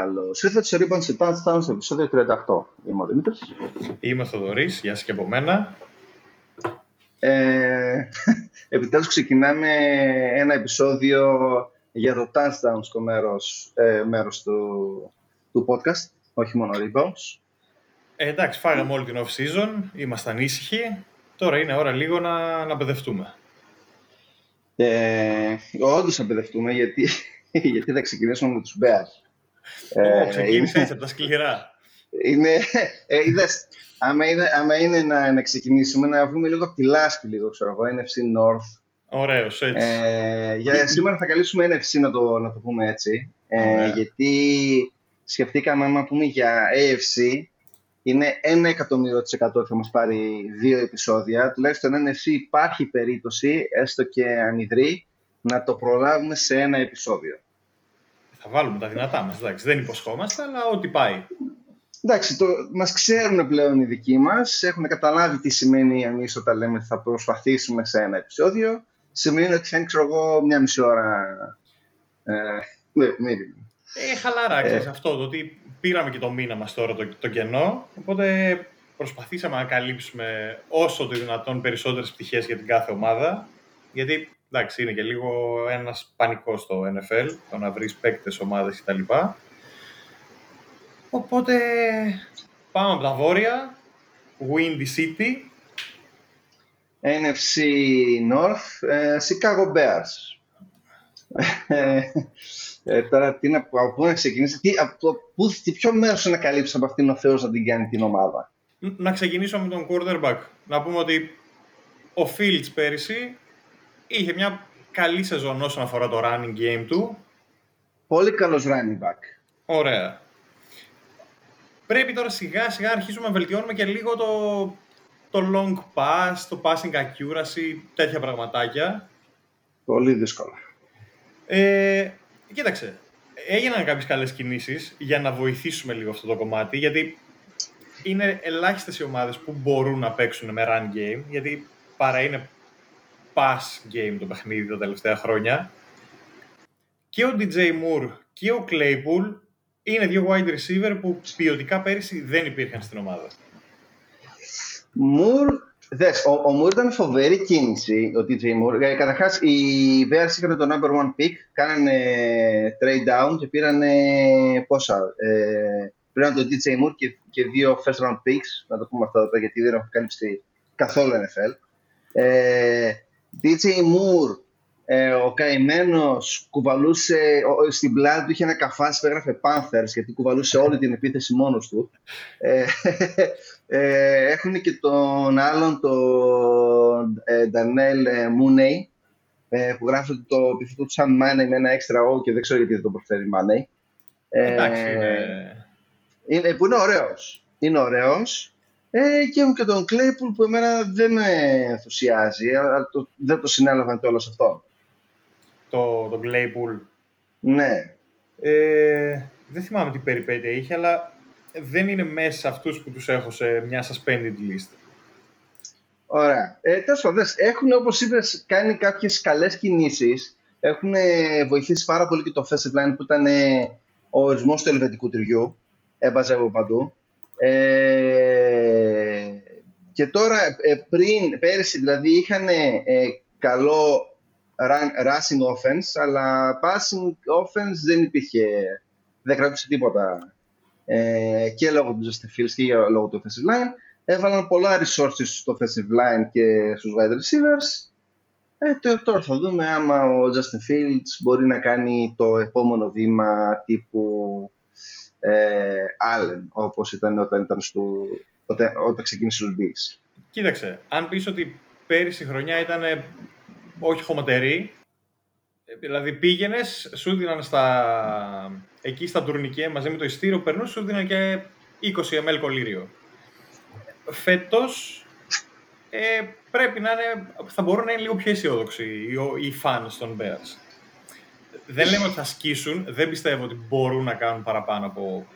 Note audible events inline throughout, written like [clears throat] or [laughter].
Καλώ ήρθατε στο Rebound σε Touchdown στο επεισόδιο 38. Είμαι ο Δημήτρης. Είμαι ο Θοδωρής, γεια σας και από μένα. Ε, [laughs] επιτέλους ξεκινάμε ένα επεισόδιο για το touchdown στο μέρος, ε, μέρος του, του podcast, όχι μόνο rebounds. Ε, εντάξει, φάγαμε όλη την off-season, ήμασταν ήσυχοι. Τώρα είναι ώρα λίγο να, να παιδευτούμε. Ε, όντως να παιδευτούμε, γιατί, [laughs] γιατί θα ξεκινήσουμε με τους Bears. Ε, ξεκίνησε έτσι από τα σκληρά. Είναι, ε, είδες, άμα είναι, άμα είναι να, να ξεκινήσουμε, να βγούμε λίγο από τη λάσπη, λίγο, ξέρω εγώ, NFC North. Ωραίος, έτσι. Ε, για σήμερα θα καλύψουμε NFC, να το, να το πούμε έτσι. Ε, γιατί σκεφτήκαμε, άμα πούμε για AFC, είναι ένα εκατομμύριο της εκατό θα μας πάρει δύο επεισόδια. Τουλάχιστον NFC υπάρχει περίπτωση, έστω και ανιδρύ, να το προλάβουμε σε ένα επεισόδιο. Θα βάλουμε τα δυνατά μας, εντάξει. Δεν υποσχόμαστε, αλλά ό,τι πάει. Εντάξει, το, μας ξέρουν πλέον οι δικοί μας, έχουν καταλάβει τι σημαίνει εμείς όταν λέμε ότι θα προσπαθήσουμε σε ένα επεισόδιο. Σημαίνει ότι θα είναι, ξέρω εγώ, μια μισή ώρα. Ε, ναι, ε, χαλαρά, ε. αυτό, το ότι πήραμε και το μήνα μας τώρα το, το κενό, οπότε προσπαθήσαμε να καλύψουμε όσο το δυνατόν περισσότερες πτυχές για την κάθε ομάδα, γιατί εντάξει, είναι και λίγο ένας πανικός στο NFL, το να βρεις παίκτες, ομάδες κτλ. Οπότε πάμε από τα βόρεια, Windy City. NFC North, ε, Chicago Bears. Ε, τώρα, τι να, από πού να ξεκινήσει, τι, από πού, τι ποιο μέρος να καλύψει από αυτήν ο Θεός να την κάνει την ομάδα; Να ξεκινήσω με τον quarterback. Να πούμε ότι ο Fields πέρυσι είχε μια καλή σεζόν όσον αφορά το running game του. Πολύ καλός running back. Ωραία. Πρέπει τώρα σιγά σιγά αρχίσουμε να βελτιώνουμε και λίγο το, το long pass, το passing accuracy, τέτοια πραγματάκια. Πολύ δύσκολα. Ε, κοίταξε, έγιναν κάποιες καλές κινήσεις για να βοηθήσουμε λίγο αυτό το κομμάτι, γιατί είναι ελάχιστες οι ομάδες που μπορούν να παίξουν με run game, γιατί παρά είναι pass game το παιχνίδι τα τελευταία χρόνια. Και ο DJ Moore και ο Claypool είναι δύο wide receiver που ποιοτικά πέρυσι δεν υπήρχαν στην ομάδα. Moore, δες, ο, ο Moore ήταν φοβερή κίνηση, ο DJ Moore. Ε, καταρχάς, οι Bears είχαν το number one pick, κάνανε trade down και πήραν πόσα. Ε, πήραν το DJ Moore και, και δύο first round picks, να το πούμε αυτό γιατί δεν έχω καλύψει καθόλου NFL. Ε, DJ Moore, ε, ο καημένος κουβαλούσε, στην πλάτη του είχε ένα καφάσι που έγραφε Panthers γιατί κουβαλούσε όλη την επίθεση μόνος του. Ε, [laughs] ε, έχουν και τον άλλον, τον ε, Ντανέλ Μούνεϊ, ε, που γράφει ότι το επιθετό του σαν Money με ένα έξτρα O και δεν ξέρω γιατί δεν το προφέρει Money. Ε, Εντάξει, είναι... Που είναι ωραίος. Είναι ωραίος. Ε, και έχουν και τον Claypool που εμένα δεν με ενθουσιάζει, αλλά το, δεν το συνέλαβαν όλος αυτό. Το, τον Claypool. Ναι. Ε, δεν θυμάμαι τι περιπέτεια είχε, αλλά δεν είναι μέσα σε αυτούς που τους έχω σε μια suspended list. Ωραία. Ε, πάντων, έχουν, όπως είπες, κάνει κάποιες καλές κινήσεις. Έχουν βοηθήσει πάρα πολύ και το offensive line που ήταν ο ορισμός του ελβετικού τριού. Έβαζε από παντού. Ε, και τώρα, ε, πριν, πέρυσι δηλαδή, είχαν ε, καλό run, rushing offense, αλλά passing offense δεν υπήρχε, δεν κρατούσε τίποτα. Ε, και λόγω του Justin Fields και λόγω του offensive line. Έβαλαν πολλά resources στο offensive line και στους wide receivers. Ε, τώρα θα δούμε άμα ο Justin Fields μπορεί να κάνει το επόμενο βήμα τύπου ε, Allen, όπως ήταν όταν, ήταν στο, όταν, όταν ξεκίνησε ο Bills. Κοίταξε, αν πεις ότι πέρυσι χρονιά ήταν όχι χωματερή, δηλαδή πήγαινες, σου δίναν στα, εκεί στα τουρνικέ μαζί με το ειστήριο, περνούσε, σου δίναν και 20 ml κολλήριο. Φέτος ε, πρέπει να είναι, θα μπορούν να είναι λίγο πιο αισιόδοξοι οι, οι fans των Bears δεν λέμε ότι θα σκίσουν, δεν πιστεύω ότι μπορούν να κάνουν παραπάνω από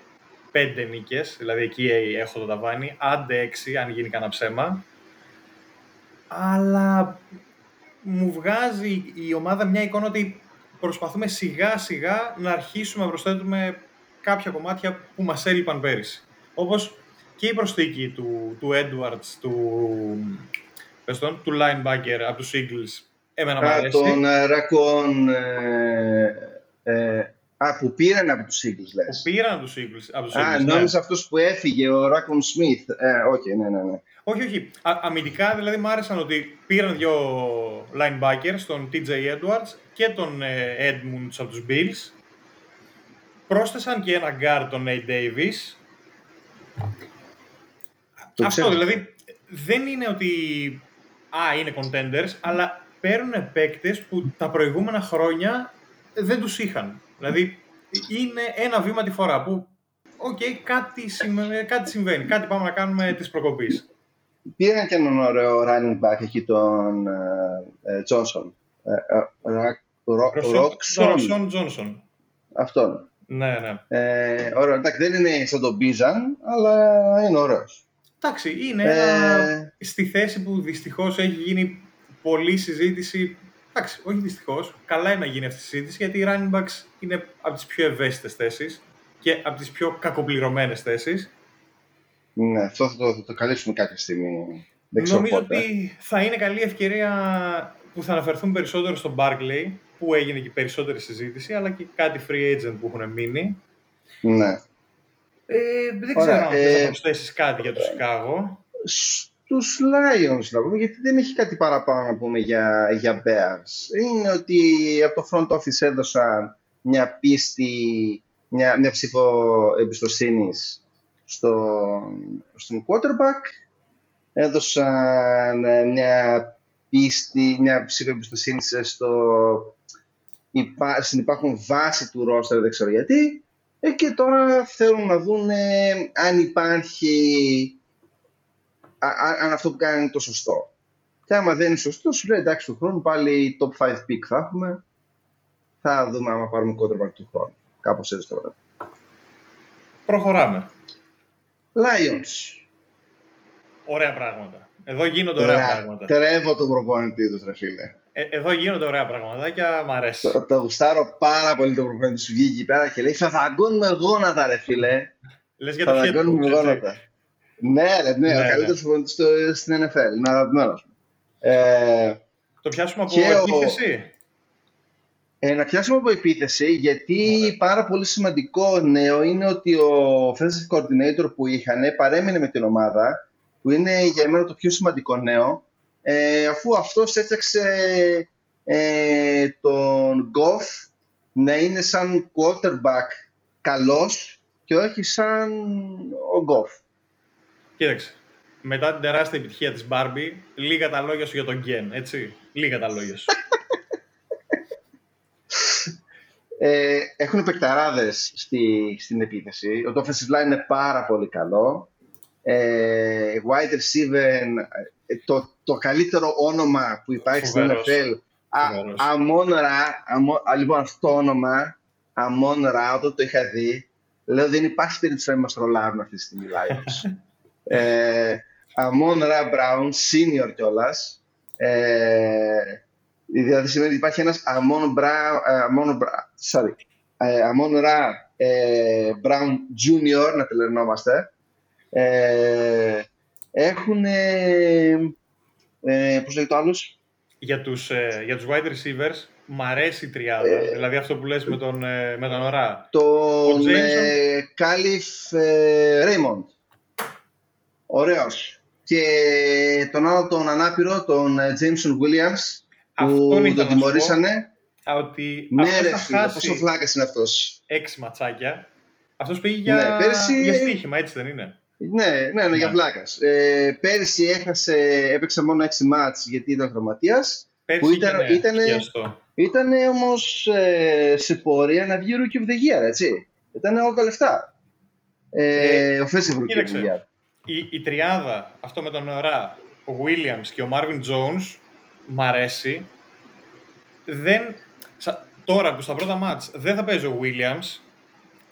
πέντε νίκες. Δηλαδή εκεί έχω το ταβάνι, άντε έξι αν γίνει κανένα ψέμα. Αλλά μου βγάζει η ομάδα μια εικόνα ότι προσπαθούμε σιγά σιγά να αρχίσουμε να προσθέτουμε κάποια κομμάτια που μας έλειπαν πέρυσι. Όπως και η προσθήκη του, του Edwards, του, πες τον, του linebacker από τους Eagles, εμένα μου αρέσει. Τον Ρακόν, ε, ε, Α, που πήραν από τους Eagles, λες. Που πήραν από τους Eagles. Από τους Α, Eagles, ναι. νόμιζα αυτός που έφυγε, ο Ράκον Σμιθ. Ε, όχι, ναι, ναι, ναι. Όχι, όχι. Α, αμυντικά δηλαδή μου άρεσαν ότι πήραν δύο linebackers, τον TJ Edwards και τον ε, Edmunds από τους Bills. Πρόσθεσαν και ένα guard τον Nate Davis. Το Αυτό ξέρω. δηλαδή δεν είναι ότι α, είναι contenders, αλλά παίρνουν παίκτες που τα προηγούμενα χρόνια δεν τους είχαν. Δηλαδή είναι ένα βήμα τη φορά που οκ, κάτι, συμβα- κάτι συμβαίνει, κάτι πάμε να κάνουμε της προκοπής. Πήραν και έναν ωραίο running back εκεί, τον ε, ε, Johnson; Ε, ε, Ρα- Ρο- Roxon. Ρόξον Τζόνσον. Αυτόν. Ναι, ναι. Ε, ωραίο. Εντάξει, δεν είναι σαν τον Μπίζαν, αλλά είναι ωραίος. Εντάξει, είναι Ε, ένα... στη θέση που δυστυχώς έχει γίνει πολλή συζήτηση. Εντάξει, όχι δυστυχώς. Καλά είναι να γίνει αυτή η συζήτηση γιατί οι running backs είναι από τις πιο ευαίσθητες θέσεις και από τις πιο κακοπληρωμένες θέσεις. Ναι, αυτό θα το, θα το καλύψουμε κάποια στιγμή. Δεν ξέρω Νομίζω πότε. ότι θα είναι καλή ευκαιρία που θα αναφερθούν περισσότερο στον Barclay, που έγινε και περισσότερη συζήτηση, αλλά και κάτι free agent που έχουν μείνει. Ναι. Ε, δεν Ωραία, ξέρω αν θες ε, να προσθέσεις κάτι για το Chicago. Στους Lions να πούμε, γιατί δεν έχει κάτι παραπάνω να πούμε για, για Bears. Είναι ότι από το front office έδωσαν μια πίστη, μια, μια ψήφο εμπιστοσύνης στον, στον quarterback. Έδωσαν ε, μια πίστη, μια ψήφο εμπιστοσύνης στο, υπά, στην υπάρχον βάση του roster, δεν ξέρω γιατί. Ε, και τώρα θέλουν να δουν ε, αν υπάρχει α- α- αν αυτό που κάνει είναι το σωστό. Και άμα δεν είναι σωστό, σου λέει εντάξει του χρόνου πάλι top 5 pick θα έχουμε. Θα δούμε άμα πάρουμε quarterback του χρόνου. Κάπως έτσι τώρα. Προχωράμε. Lions. Ωραία πράγματα. Εδώ γίνονται ωραία Ρα- πράγματα. Τρέβω τον προπονητή τους, ρε φίλε. Ε, εδώ γίνονται ωραία πραγματάκια, μ' αρέσει. Το, το γουστάρω πάρα πολύ τον προπονητή σου βγήκε εκεί πέρα και λέει θα δαγκώνουμε γόνατα ρε φίλε. Λες για Θα το head δαγκώνουμε coach, έτσι. γόνατα. Ναι, ρε, ναι, Ναι, ο ναι. καλύτερος προπονητής στο- στην NFL. Είναι αγαπημένος μου. Ε, Το πιάσουμε από Και ο- επίθεση; Ε, να πιάσουμε από επίθεση, γιατί πάρα πολύ σημαντικό νέο είναι ότι ο offensive coordinator που είχαν παρέμεινε με την ομάδα, που είναι για μένα το πιο σημαντικό νέο, ε, αφού αυτός έφτιαξε ε, τον Goff να είναι σαν quarterback καλός και όχι σαν ο Goff. Κοίταξε. Μετά την τεράστια επιτυχία της Barbie, λίγα τα λόγια σου για τον Γκέν, έτσι. Λίγα τα λόγια σου. Ε, έχουν παικταράδες στη, στην επίθεση. Το offensive line είναι πάρα πολύ καλό. Ε, wide receiver, ε, το, το καλύτερο όνομα που υπάρχει Φοβερός. στην NFL. Α- Φοβερός. Αμόν Ρα, Αμόν- α, λοιπόν αυτό το όνομα, Αμόν Ρα, όταν το είχα δει, λέω δεν υπάρχει περίπτωση να μας ρολάρουν αυτή τη στιγμή οι Lions. [laughs] ε, Αμόν Ρα Μπράουν, senior κιόλας. Ε, Δηλαδή σημαίνει ότι υπάρχει ένας Αμόν Μπράουν, Αμόν Μπρα, sorry, ε, Αμόν Ρα ε, Μπράουν Junior, να τελερνόμαστε. Ε, έχουν, ε, ε, πώς λέγεται το άλλος, για, τους, ε, για τους wide receivers, μ' αρέσει η τριάδα. Ε, δηλαδή αυτό που λες με τον, ε, με τον Ορά. τον Jameson. ε, Κάλιφ ε, Ρέιμοντ. Ωραίος. Και τον άλλο τον ανάπηρο, τον ε, Jameson Williams, Αυτόν που ήθελα τον να σου πω. τιμωρήσανε. Α, Ότι Ναι αυτός ρε θα φίλε, χάσει πόσο βλάκας είναι αυτός. έξι ματσάκια. Αυτός πήγε για, Ναι, πέρσι- για στοίχημα, έτσι δεν είναι; Ναι, ναι, ναι, για Ναι. βλάκας. Ε, πέρυσι έχασε, έπαιξε μόνο 6 μάτς γιατί ήταν χρωματίας. Πέρσι Που ήταν- είχε, ναι, ήτανε- χιαστό. Ήταν όμως ε, σε πορεία να βγει Rookie of the Year, έτσι. Ήταν όλα τα λεφτά. Ε, offensive Rookie of the κοίταξε. Year. Η, η τριάδα, αυτό με τον Ορά, ο Williams και ο Marvin Jones, μ' αρέσει. Δεν, σα- τώρα που στα πρώτα μάτς δεν θα παίζει ο Williams,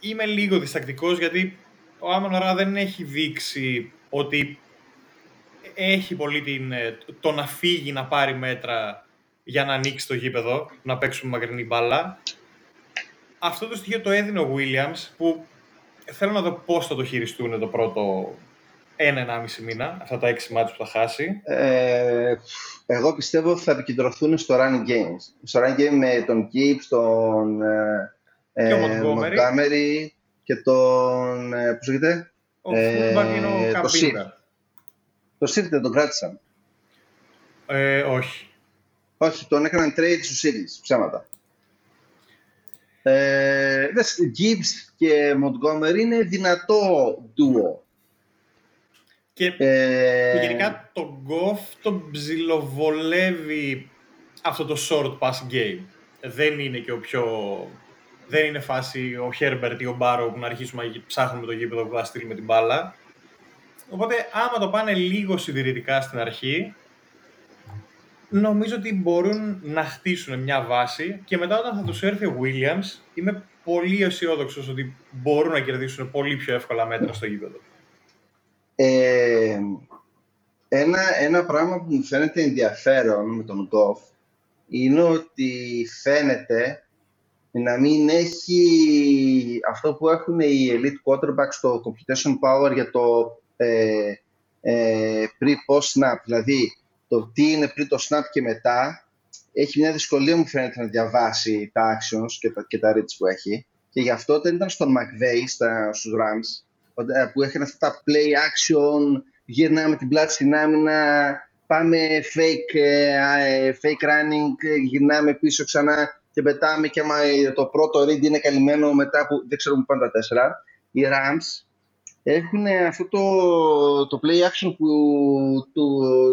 είμαι λίγο διστακτικός γιατί ο Άμον Ορά δεν έχει δείξει ότι έχει πολύ την, ε, το να φύγει να πάρει μέτρα για να ανοίξει το γήπεδο, να παίξουμε μακρινή μπάλα. Αυτό το στοιχείο το έδινε ο Williams που θέλω να δω πώς θα το χειριστούν το πρώτο ένα-ενάμιση μήνα, αυτά τα έξι μάτια που θα χάσει. Ε, εγώ πιστεύω ότι θα επικεντρωθούν στο running games. Στο running game με τον Gibbs, τον ε, και Montgomery και τον... Ε, πώς λέγεται; Ο ε, είναι ο Το Sith. Το Sith δεν τον κράτησαν. Ε, όχι. Όχι, τον έκαναν trade στους Eagles, ψέματα. Ε, Gibbs και Montgomery είναι δυνατό duo. Και ε... γενικά το Goff τον ψιλοβολεύει αυτό το short pass game. Δεν είναι και ο πιο... Δεν είναι φάση ο Herbert ή ο Barrow που να αρχίσουμε να ψάχνουμε το γήπεδο που θα στείλουμε την μπάλα. Οπότε άμα το πάνε λίγο συντηρητικά στην αρχή, νομίζω ότι μπορούν να χτίσουν μια βάση και μετά όταν θα τους έρθει ο Williams, είμαι πολύ αισιόδοξος ότι μπορούν να κερδίσουν πολύ πιο εύκολα μέτρα στο γήπεδο. Ε, ένα, ένα πράγμα που μου φαίνεται ενδιαφέρον με τον Goff είναι ότι φαίνεται να μην έχει αυτό που έχουν οι elite quarterbacks στο computation power για το ε, ε, pre-post snap, δηλαδή το τι είναι πριν το snap και μετά, έχει μια δυσκολία μου φαίνεται να διαβάσει τα actions και τα, και τα reads που έχει. Και γι' αυτό όταν ήταν στον McVeigh στα, στους Rams, ε, που έχουν αυτά τα play action, γυρνάμε την πλάτη στην άμυνα, πάμε fake, ε, ε, fake running, γυρνάμε πίσω ξανά και πετάμε και άμα το πρώτο read είναι καλυμμένο μετά που δεν ξέρω που πάνε τα τέσσερα. Οι Rams έχουν αυτό το, το play action που το,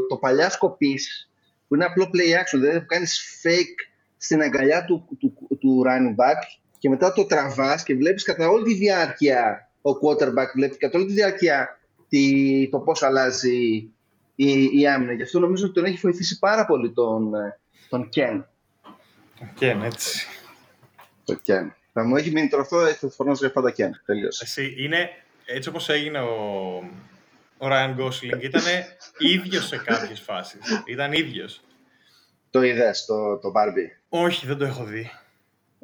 το παλιά σκοπής, που είναι απλό play action, δηλαδή που κάνεις fake στην αγκαλιά του, του, του running back και μετά το τραβάς και βλέπεις κατά όλη τη διάρκεια ο quarterback βλέπει κατά όλη τη διάρκεια το πώς αλλάζει η, η άμυνα. Γι' αυτό νομίζω ότι τον έχει βοηθήσει πάρα πολύ τον, τον Ken. Τον Ken, έτσι. Το Ken. Θα μου έχει μείνει τροφό, θα φωνάζω για πάντα Ken. Τελείωσε. Εσύ, είναι έτσι όπως έγινε ο, ο Ryan Gosling, ήταν ίδιος σε κάποιες φάσεις. Ήταν ίδιος. Το είδες, το, το Barbie; Όχι, δεν το έχω δει.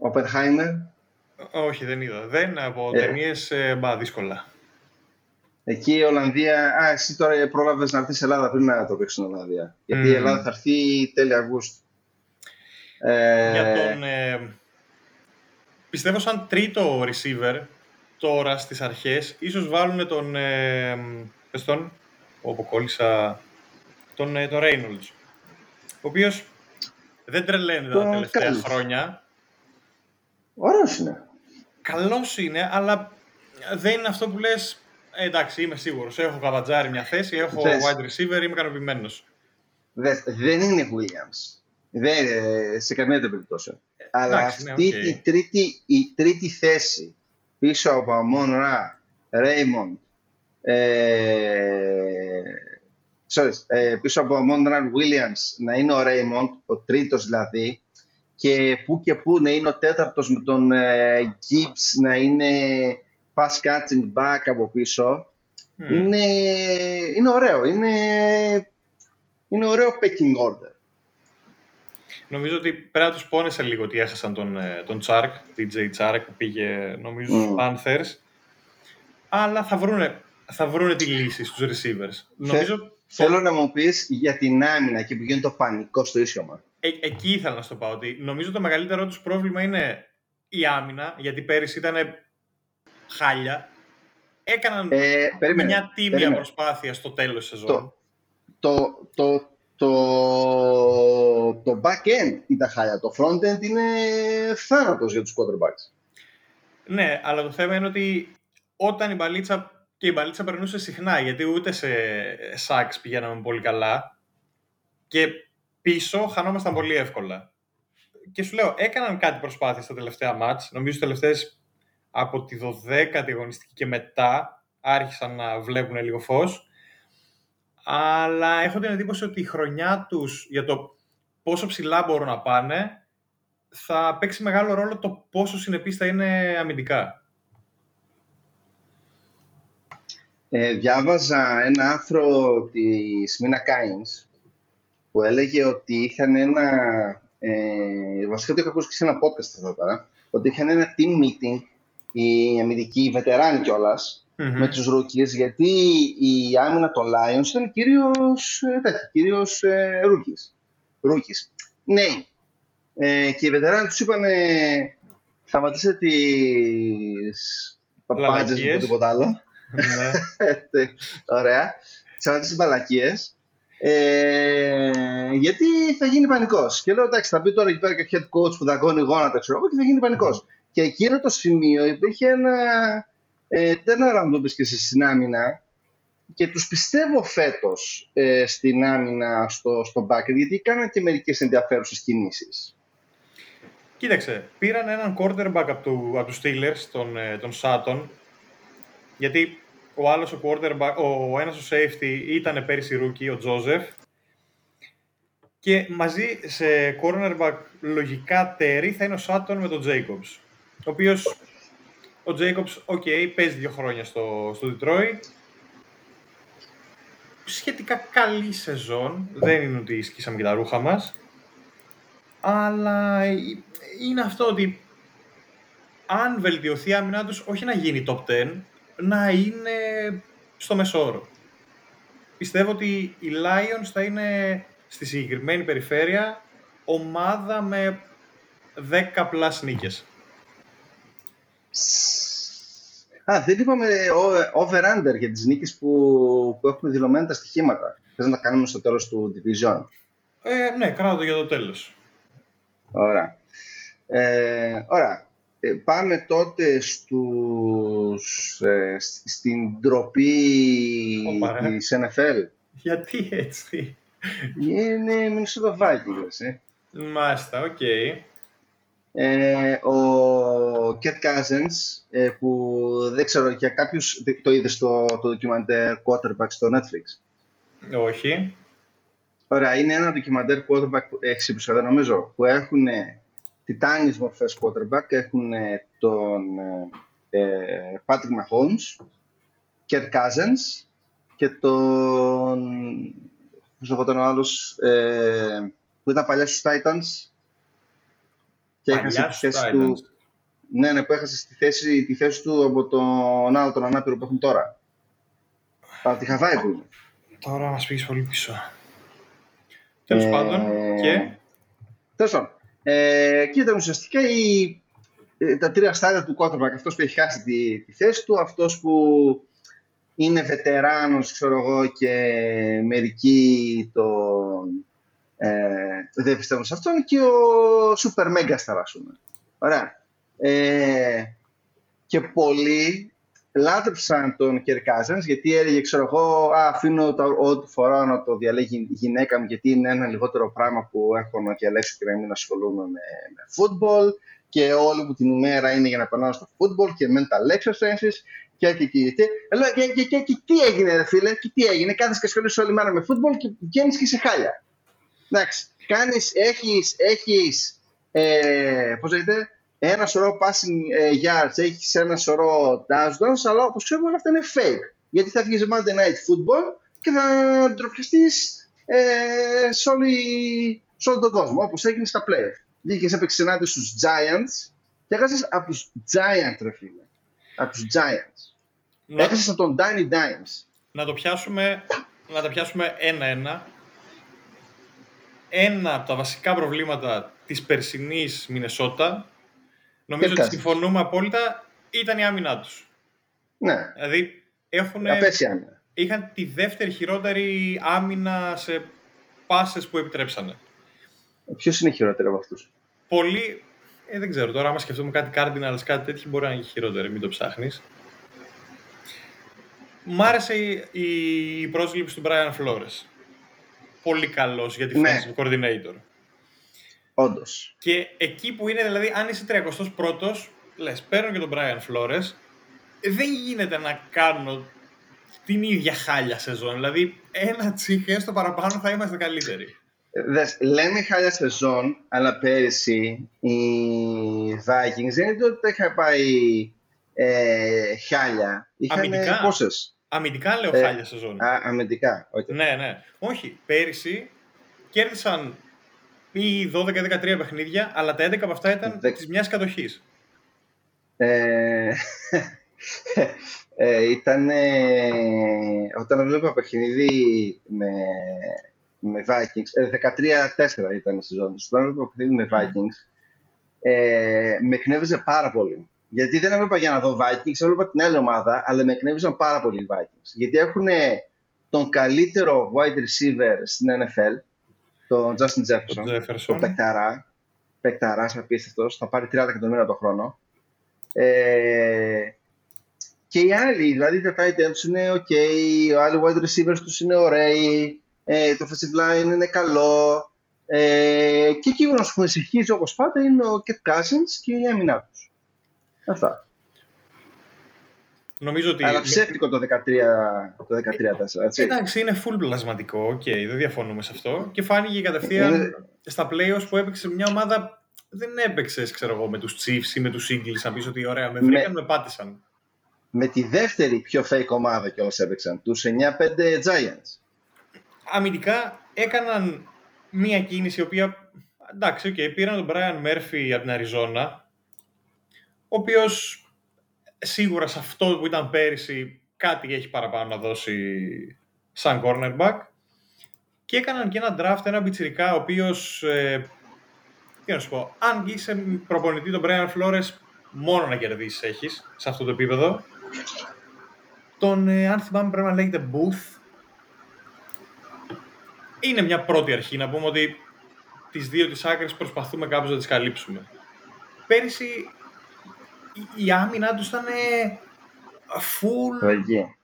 Oppenheimer; Όχι, δεν είδα. Δεν από ε. ταινίες, ε, μπα, δύσκολα. Εκεί η Ολλανδία... Α, εσύ τώρα πρόλαβες να έρθεις Ελλάδα πριν να το παίξεις στην Ολλανδία. Γιατί η Ελλάδα θα έρθει τέλη Αυγούστου. Ε... Για τον... Ε, πιστεύω σαν τρίτο receiver τώρα στις αρχές, ίσως βάλουν τον... Ε, πες τον, όπου κόλλησα, τον, ε, τον Reynolds. Ο οποίος δεν τρελαίνει τα τελευταία χρόνια. Ωραίος είναι. Καλός είναι, αλλά δεν είναι αυτό που λες ε, εντάξει, είμαι σίγουρος. Έχω καβατζάρι μια θέση, έχω Δες. wide receiver, είμαι ικανοποιημένος. Δεν είναι Williams. Δεν, ε, σε καμία περίπτωση. Αλλά ναι, αυτή ναι, okay. η, τρίτη, η τρίτη θέση πίσω από Αμόν Ρα, Ρέιμοντ, sorry, ε, πίσω από Αμόν Ρα Williams να είναι ο Ρέιμοντ, ο τρίτος δηλαδή, και που και που να είναι ο τέταρτος με τον ε, Gibbs να είναι pass catching back από πίσω, είναι, είναι ωραίο. Είναι, είναι ωραίο pecking order. Νομίζω ότι πρέπει να τους πόνεσε λίγο ότι έχασαν τον, ε, τον Τσάρκ, DJ Τσάρκ που πήγε νομίζω στους mm. Panthers. Αλλά θα βρούνε, θα βρούνε τη λύση στους receivers. Νομίζω... Θέλω να μου πεις για την άμυνα και που γίνεται το πανικό στο ίσιομα. Ε, εκεί ήθελα να σου το πω ότι νομίζω το μεγαλύτερό τους πρόβλημα είναι η άμυνα, γιατί πέρυσι ήταν χάλια. Έκαναν ε, μια τίμια προσπάθεια στο τέλος της σεζόν. Το, το, το, το, το back-end ήταν χάλια. Το front-end είναι θάνατος για τους quarterbacks. Ναι, αλλά το θέμα είναι ότι όταν η μπαλίτσα και η μπαλίτσα περνούσε συχνά, γιατί ούτε σε σάξ πηγαίναμε πολύ καλά και πίσω χανόμασταν πολύ εύκολα. Και σου λέω, έκαναν κάτι προσπάθεια στα τελευταία μάτς. Νομίζω τελευταίες από τη 12η αγωνιστική και μετά άρχισαν να βλέπουν λίγο φως αλλά έχω την εντύπωση ότι η χρονιά τους για το πόσο ψηλά μπορούν να πάνε θα παίξει μεγάλο ρόλο το πόσο συνεπής θα είναι αμυντικά. Ε, διάβαζα ένα άρθρο της Μίνα Κάινς που έλεγε ότι είχαν ένα ε, βασικά το είχα ακούσει και σε ένα podcast εδώ πέρα ότι είχαν ένα team meeting οι αμυντικοί βετεράνοι κιόλας mm-hmm. με τους rookies, γιατί η άμυνα των Lions ήταν κυρίως, τέτοια, κυρίως ε, rookies. rookies. Ναι. Ε, και οι βετεράνοι τους είπαν σταματήστε τις παπάντζες ή τίποτα άλλο. Ναι. [laughs] Ωραία. Σταματήστε τις μπαλακίες. Ε, γιατί θα γίνει πανικός. Και λέω εντάξει, θα μπει τώρα εκεί πέρα και head coach που δαγκώνει γόνατα, ξέρω εγώ, και θα γίνει πανικός. Και εκείνο το σημείο υπήρχε ένα. Ε, ένα ραντό και στην άμυνα και τους πιστεύω φέτος ε, στην άμυνα στο, στο backer γιατί κάναν και μερικές ενδιαφέρουσες κινήσεις. Κοίταξε, πήραν έναν quarterback από, του, από τους Steelers, τον, ε, τον Sutton, γιατί ο άλλος ο quarterback, ο, ο ένας ο safety ήταν πέρυσι rookie, ο Joseph, και μαζί σε cornerback λογικά ταίρι θα είναι ο Sutton με τον Jacobs. Ο οποίος, ο Jacobs, ok, okay, παίζει δύο χρόνια στο, στο Detroit. Σχετικά καλή σεζόν, δεν είναι ότι σκίσαμε και τα ρούχα μας. Αλλά είναι αυτό ότι αν βελτιωθεί η άμυνά τους, όχι να γίνει top 10, να είναι στο μεσόωρο. Πιστεύω ότι οι Lions θα είναι στη συγκεκριμένη περιφέρεια ομάδα με 10 πλάς νίκες. Α, δεν είπαμε over-under για τις νίκες που, που έχουμε δηλωμένα τα στοιχήματα. Θες να τα κάνουμε στο τέλος του division; Ε, ναι, κάνω το για το τέλος. Ωραία. Ε, ωραία. Ε, πάμε τότε στους, ε, στην ντροπή Οπα, της NFL. Γιατί έτσι; Είναι Minnesota Vikings, ε. Μάλιστα, ok. Okay. Ε, ο Kirk Cousins, ε, που δεν ξέρω, για κάποιους το είδες στο το ντοκιμαντέρ quarterback στο Netflix; Όχι. Ωραία, είναι ένα ντοκιμαντέρ quarterback, έξι επεισόδια νομίζω, που έχουν τιτάνιες μορφές quarterback, έχουν τον ε, Patrick Mahomes, Kurt Cousins και τον, πώς τον άλλος, ε, που ήταν παλιάς στους Titans, και έχασε τη θέση του. Ναι, ναι, που έχασε τη θέση, τη θέση του από τον άλλο τον ανάπηρο που έχουν τώρα. Από τη Χαβάη που είναι. Τώρα μας πήγες πολύ πίσω. Τέλος ε... πάντων. Και; Τέλος πάντων. Ε, και ήταν ουσιαστικά η, ε, τα τρία στάδια του quarterback. Αυτός που έχει χάσει τη, τη θέση του, αυτός που είναι βετεράνος, ξέρω εγώ, και μερικοί τον, ε, δεν πιστεύω σε αυτόν και ο Super Megastar, ας πούμε. Ωραία. Ε, και πολλοί λάτρεψαν τον Κερ γιατί έλεγε, ξέρω εγώ, α, αφήνω το, ό,τι φορά να το διαλέγει η γυναίκα μου, γιατί είναι ένα λιγότερο πράγμα που έχω να διαλέξω και να μην ασχολούμαι με, με φούτμπολ και όλη μου την ημέρα είναι για να περνάω στο φούτμπολ και μένουν exercises και και και και, και, και, και, και τι έγινε ρε φίλε, και τι έγινε, Κάνει και ασχολείσαι όλη μέρα με φούτμπολ και βγαίνεις και σε χάλια. Εντάξει, έχεις πώ έχεις, ε, λέγεται, ένα σωρό passing ε, yards, έχεις ένα σωρό touchdowns, αλλά όπως ξέρουμε όλα αυτά είναι fake. Γιατί θα βγεις Monday Night Football και θα ντροπιαστείς ε, σε, όλη, σε όλο τον κόσμο, όπως έγινε στα playoff. Βγήκες έπαιξες ενάντια στους Giants και έχασες από τους Giants, ρε φίλε. Από τους Giants. Να... Έχασες από τον Danny Dimes. Να το πιάσουμε, να τα πιάσουμε ένα-ένα ένα από τα βασικά προβλήματα της περσινής Μινεσότα, νομίζω ότι συμφωνούμε απόλυτα, ήταν η άμυνά τους. Ναι. Δηλαδή, έχουν, είχαν τη δεύτερη χειρότερη άμυνα σε πάσες που επιτρέψανε. Ποιος είναι χειρότερο από αυτούς; Πολύ, ε, δεν ξέρω τώρα, άμα σκεφτούμε κάτι Cardinals, κάτι τέτοιο, μπορεί να είναι χειρότερο, μην το ψάχνεις. Μ' άρεσε η, η πρόσληψη του Brian Flores πολύ καλός για τη ναι. coordinator. Όντως. Και εκεί που είναι, δηλαδή, αν είσαι 31ο, λες, παίρνω και τον Brian Flores, δεν γίνεται να κάνω την ίδια χάλια σεζόν. Δηλαδή, ένα τσίχ έστω παραπάνω θα είμαστε καλύτεροι. Δες, λέμε χάλια σεζόν, αλλά πέρυσι οι Vikings δεν είναι ότι είχαν πάει ε, χάλια. Είχαν Αμυντικά. πόσες; Αμυντικά λέω ε, χάλια σεζόν. Α, αμυντικά, όχι. Ναι, ναι. Όχι, πέρυσι κέρδισαν ή 12-13 παιχνίδια, αλλά τα 11 από αυτά ήταν της μιας κατοχής. Ε, [laughs] ε, ήταν όταν βλέπω παιχνίδι με, με Vikings, 13-4 ε, ήταν η σεζόν Όταν βλέπω παιχνίδι με Vikings, ε, με εκνεύριζε πάρα πολύ. Γιατί δεν έβλεπα για να δω Vikings, έβλεπα την άλλη ομάδα, αλλά με εκνεύριζαν πάρα πολύ οι Vikings. Γιατί έχουν τον καλύτερο wide receiver στην NFL, τον Justin Jefferson, τον, Jefferson. τον Πεκταρά, Πεκταράς απίστευτος, θα πάρει 30 εκατομμύρια το χρόνο. Ε, και οι άλλοι, δηλαδή τα tight ends είναι ok, ο άλλοι wide receivers τους είναι ωραίοι, ε, το offensive line είναι καλό. Ε, και εκείνο που με συγχύζει όπως πάντα είναι ο Kep Cousins και η άμυνά τους. Αυτά. Νομίζω ότι... Αλλά ψεύτικο το 13, το 13 έτσι. Εντάξει, είναι full πλασματικό, okay, δεν διαφωνούμε σε αυτό. Και φάνηκε κατευθείαν είναι... στα playoffs που έπαιξε μια ομάδα δεν έπαιξες, ξέρω εγώ, με τους Chiefs ή με τους Eagles να πεις ότι ωραία, με βρήκαν, με, με πάτησαν. Με τη δεύτερη πιο fake ομάδα κιόλας έπαιξαν, τους 9-5 Giants. Αμυντικά έκαναν μία κίνηση η οποία, εντάξει, okay, πήραν τον Brian Murphy από την Αριζόνα, ο οποίος σίγουρα σε αυτό που ήταν πέρυσι κάτι έχει παραπάνω να δώσει σαν cornerback και έκαναν και ένα draft, ένα μπιτσιρικά, ο οποίος ε, τι να σου πω, αν είσαι προπονητή τον Brian Flores, μόνο να κερδίσεις έχεις σε αυτό το επίπεδο. Τον, ε, αν θυμάμαι, πρέπει να λέγεται Booth. Είναι μια πρώτη αρχή να πούμε ότι τις δύο τις άκρες προσπαθούμε κάπως να τις καλύψουμε. Πέρυσι η, άμυνα τους ήταν full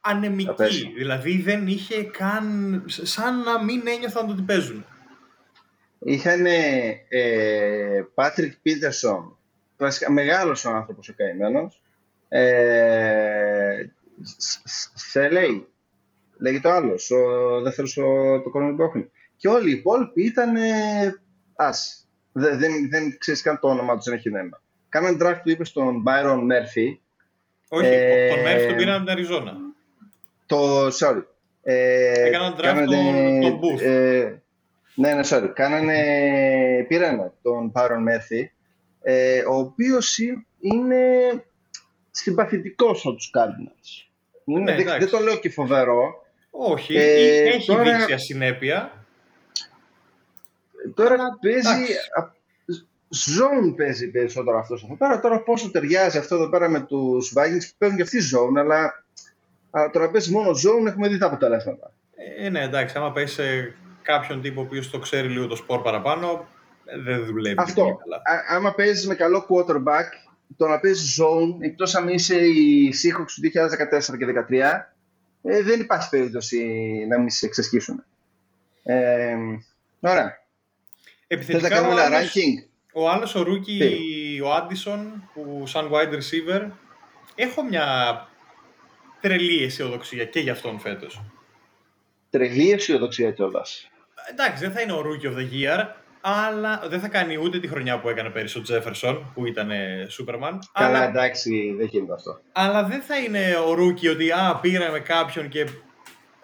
ανεμική. Δηλαδή δεν είχε καν. σαν να μην ένιωθαν ότι παίζουν είχαν ε, Patrick Peterson, μεγάλος ο άνθρωπος ο καημένος, ε, Σελέι, λέγεται ο άλλος, ο δεύτερος το κορονοϊό που έχουν. Και όλοι οι υπόλοιποι ήταν ε, ας. Δεν, δεν, δεν ξέρεις καν το όνομα τους, δεν έχει νόημα. Κάναν draft που είπες στον Byron Murphy. Όχι, ε, τον Murphy τον πήραν από την Αριζόνα. Το, sorry. Ε, Έκαναν draft τον, τον Booth. Ε, ναι, ναι, sorry. Κάνανε, πήραν τον Πάρον Μέρθι, ε, ο οποίος είναι συμπαθητικός από τους Cardinals. Ναι, δεν, δεν, το λέω και φοβερό. Όχι, ε, έχει τώρα, δείξει ασυνέπεια. Τώρα Αλλά, παίζει... Zone παίζει περισσότερο αυτός εδώ πέρα. Τώρα πόσο ταιριάζει αυτό εδώ πέρα με τους Vikings που παίζουν και αυτοί zone, αλλά, αλλά τώρα παίζει μόνο zone, έχουμε δει τα αποτελέσματα. Ε, ναι, εντάξει, άμα παίζει σε κάποιον τύπο που το ξέρει λίγο το σπορ παραπάνω, δεν δουλεύει. Αυτό. Καλά. Α, άμα παίζει με καλό quarterback, το να παίζει zone, εκτός αν είσαι η Seahawks του 2014 και 2013, ε, δεν υπάρχει περίπτωση να μην σε εξασκήσουν. Ε, ωραία. Επιθετικά, να κάνουμε ένα ranking; Ο άλλος ο Ρούκι, ο Άντισον, που σαν wide receiver, έχω μια τρελή αισιοδοξία και για αυτόν φέτος τρελή αισιοδοξία κιόλας. Εντάξει, δεν θα είναι ο Rookie of the Year, αλλά δεν θα κάνει ούτε τη χρονιά που έκανε πέρυσι ο Τζέφερσον, που ήταν Σούπερμαν. Καλά, αλλά... εντάξει, δεν γίνεται αυτό. Αλλά δεν θα είναι ο Rookie ότι α, πήραμε κάποιον και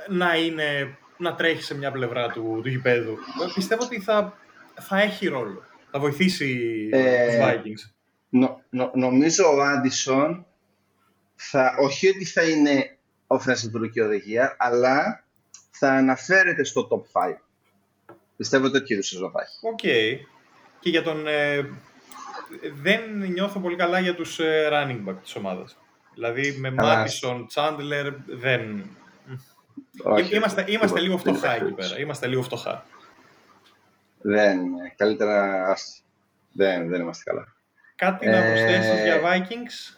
να, είναι, να τρέχει σε μια πλευρά του, του γηπέδου. Πιστεύω ότι θα, θα έχει ρόλο. Θα βοηθήσει ε, τους Vikings. Νο, νο, νομίζω ο Άντισον θα, όχι ότι θα είναι offensive rookie of the year, αλλά θα αναφέρεται στο top 5. Πιστεύω τέτοιο είδους σεζόν θα έχει. Οκ. Και για τον... Ε, δεν νιώθω πολύ καλά για τους ε, running back της ομάδας. Δηλαδή με Mattison, Chandler δεν... Όχι, είμαστε, είμαστε λίγο φτωχά εκεί πέρα. Είμαστε λίγο φτωχά. Δεν, καλύτερα δεν, δεν είμαστε καλά. Κάτι να προσθέσεις για Vikings?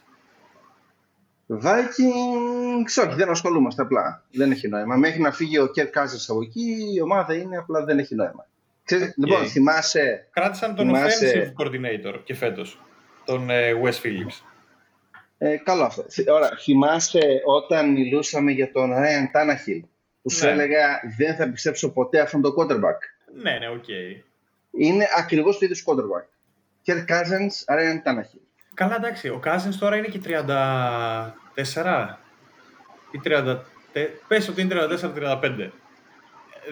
Vikings, όχι, δεν ασχολούμαστε απλά. Δεν έχει νόημα. Μέχρι να φύγει ο Kirk Cousins από εκεί, η ομάδα είναι απλά δεν έχει νόημα. Ξέρεις, Λοιπόν, θυμάσαι. Κράτησαν τον θυμάσαι... offensive coordinator και φέτος, τον ε, Wes Phillips. Ε, καλό αυτό. Ωραία, θυμάσαι όταν μιλούσαμε για τον Ryan Tannehill που σου ναι. έλεγα δεν θα πιστέψω ποτέ αυτόν τον quarterback. Ναι, ναι, ok. Okay. Είναι ακριβώς το ίδιο quarterback. Kirk Cousins, Ryan Tannehill. Καλά, εντάξει. Ο Cousins τώρα είναι και 34 ή 30. Πες ότι είναι 34-35.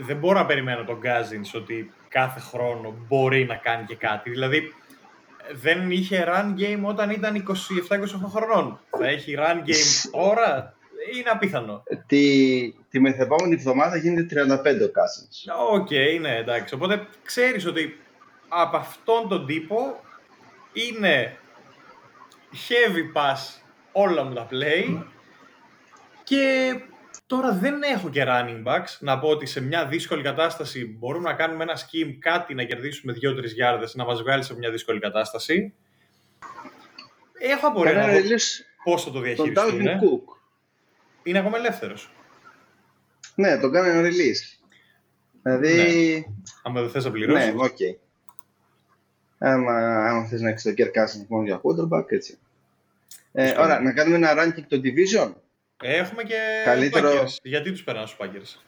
Δεν μπορώ να περιμένω τον Cousins ότι κάθε χρόνο μπορεί να κάνει και κάτι. Δηλαδή, δεν είχε run game όταν ήταν 27-28 χρονών. Θα έχει run game [laughs] τώρα, είναι απίθανο. Τη, τη μεθεπόμενη εβδομάδα γίνεται 35 ο Cousins. Ok, okay, ναι, εντάξει. Οπότε ξέρεις ότι από αυτόν τον τύπο είναι heavy pass όλα μου τα play και τώρα δεν έχω και running backs να πω ότι σε μια δύσκολη κατάσταση μπορούμε να κάνουμε ένα scheme κάτι να κερδίσουμε 2-3 γιάρδες να μας βγάλει σε μια δύσκολη κατάσταση. Έχω απορία να δω πώς θα το διαχειριστούν. Τον Cook. Είναι ακόμα ελεύθερος. Ναι, τον κάνανε release. Δηλαδή... Ναι. Άμα δεν θες να πληρώσεις. Ναι, ok. Okay. Άμα, άμα θες να έχεις τον Kirk Cousins μόνο για quarterback, έτσι. Ε, ωραία, να κάνουμε ένα ranking το division. Έχουμε και Καλύτερο... Packers. Γιατί τους περνάνε στους Packers;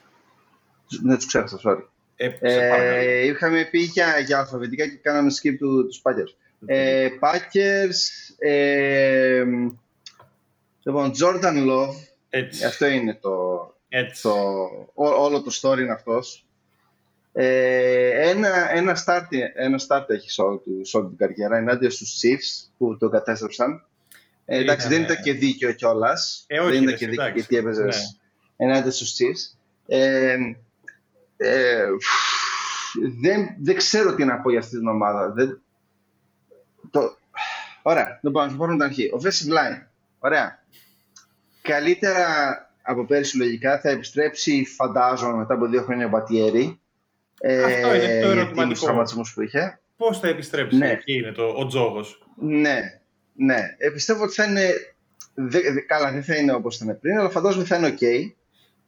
Δεν τους ξέχασα, sorry. Ε, ε, είχαμε πει για, για αλφαβητικά και κάναμε skip του, τους Packers. Ε, Packers, ε, λοιπόν, Jordan Love, Έτσι. αυτό είναι το, Έτσι. το ό, όλο το story είναι αυτός. Ε, ένα, ένα, start, ένα start έχει σε όλη, την καριέρα ενάντια στους Chiefs που το κατέστρεψαν. Ε, εντάξει, δεν ήταν και δίκαιο κιόλας. Ε, όχι, δεν ήταν και δίκαιο γιατί έπαιζες ναι. ενάντια στους Chiefs. Ε, ε, δεν, δεν ξέρω τι να πω για αυτή την ομάδα. Δεν, το, ωραία, λοιπόν, να πω την αρχή. Ο Offensive Line, ωραία. Καλύτερα από πέρυσι λογικά θα επιστρέψει, φαντάζομαι, μετά από δύο χρόνια ο Μπατιέρη. Αυτό είναι το ερωτηματικό. που είχε. Πώς θα επιστρέψει, ναι. εκεί είναι το, ο τζόγος. Ναι, ναι, ε, πιστεύω ότι θα είναι. Δε, καλά, δεν θα είναι όπως ήταν πριν, αλλά φαντάζομαι θα είναι ok.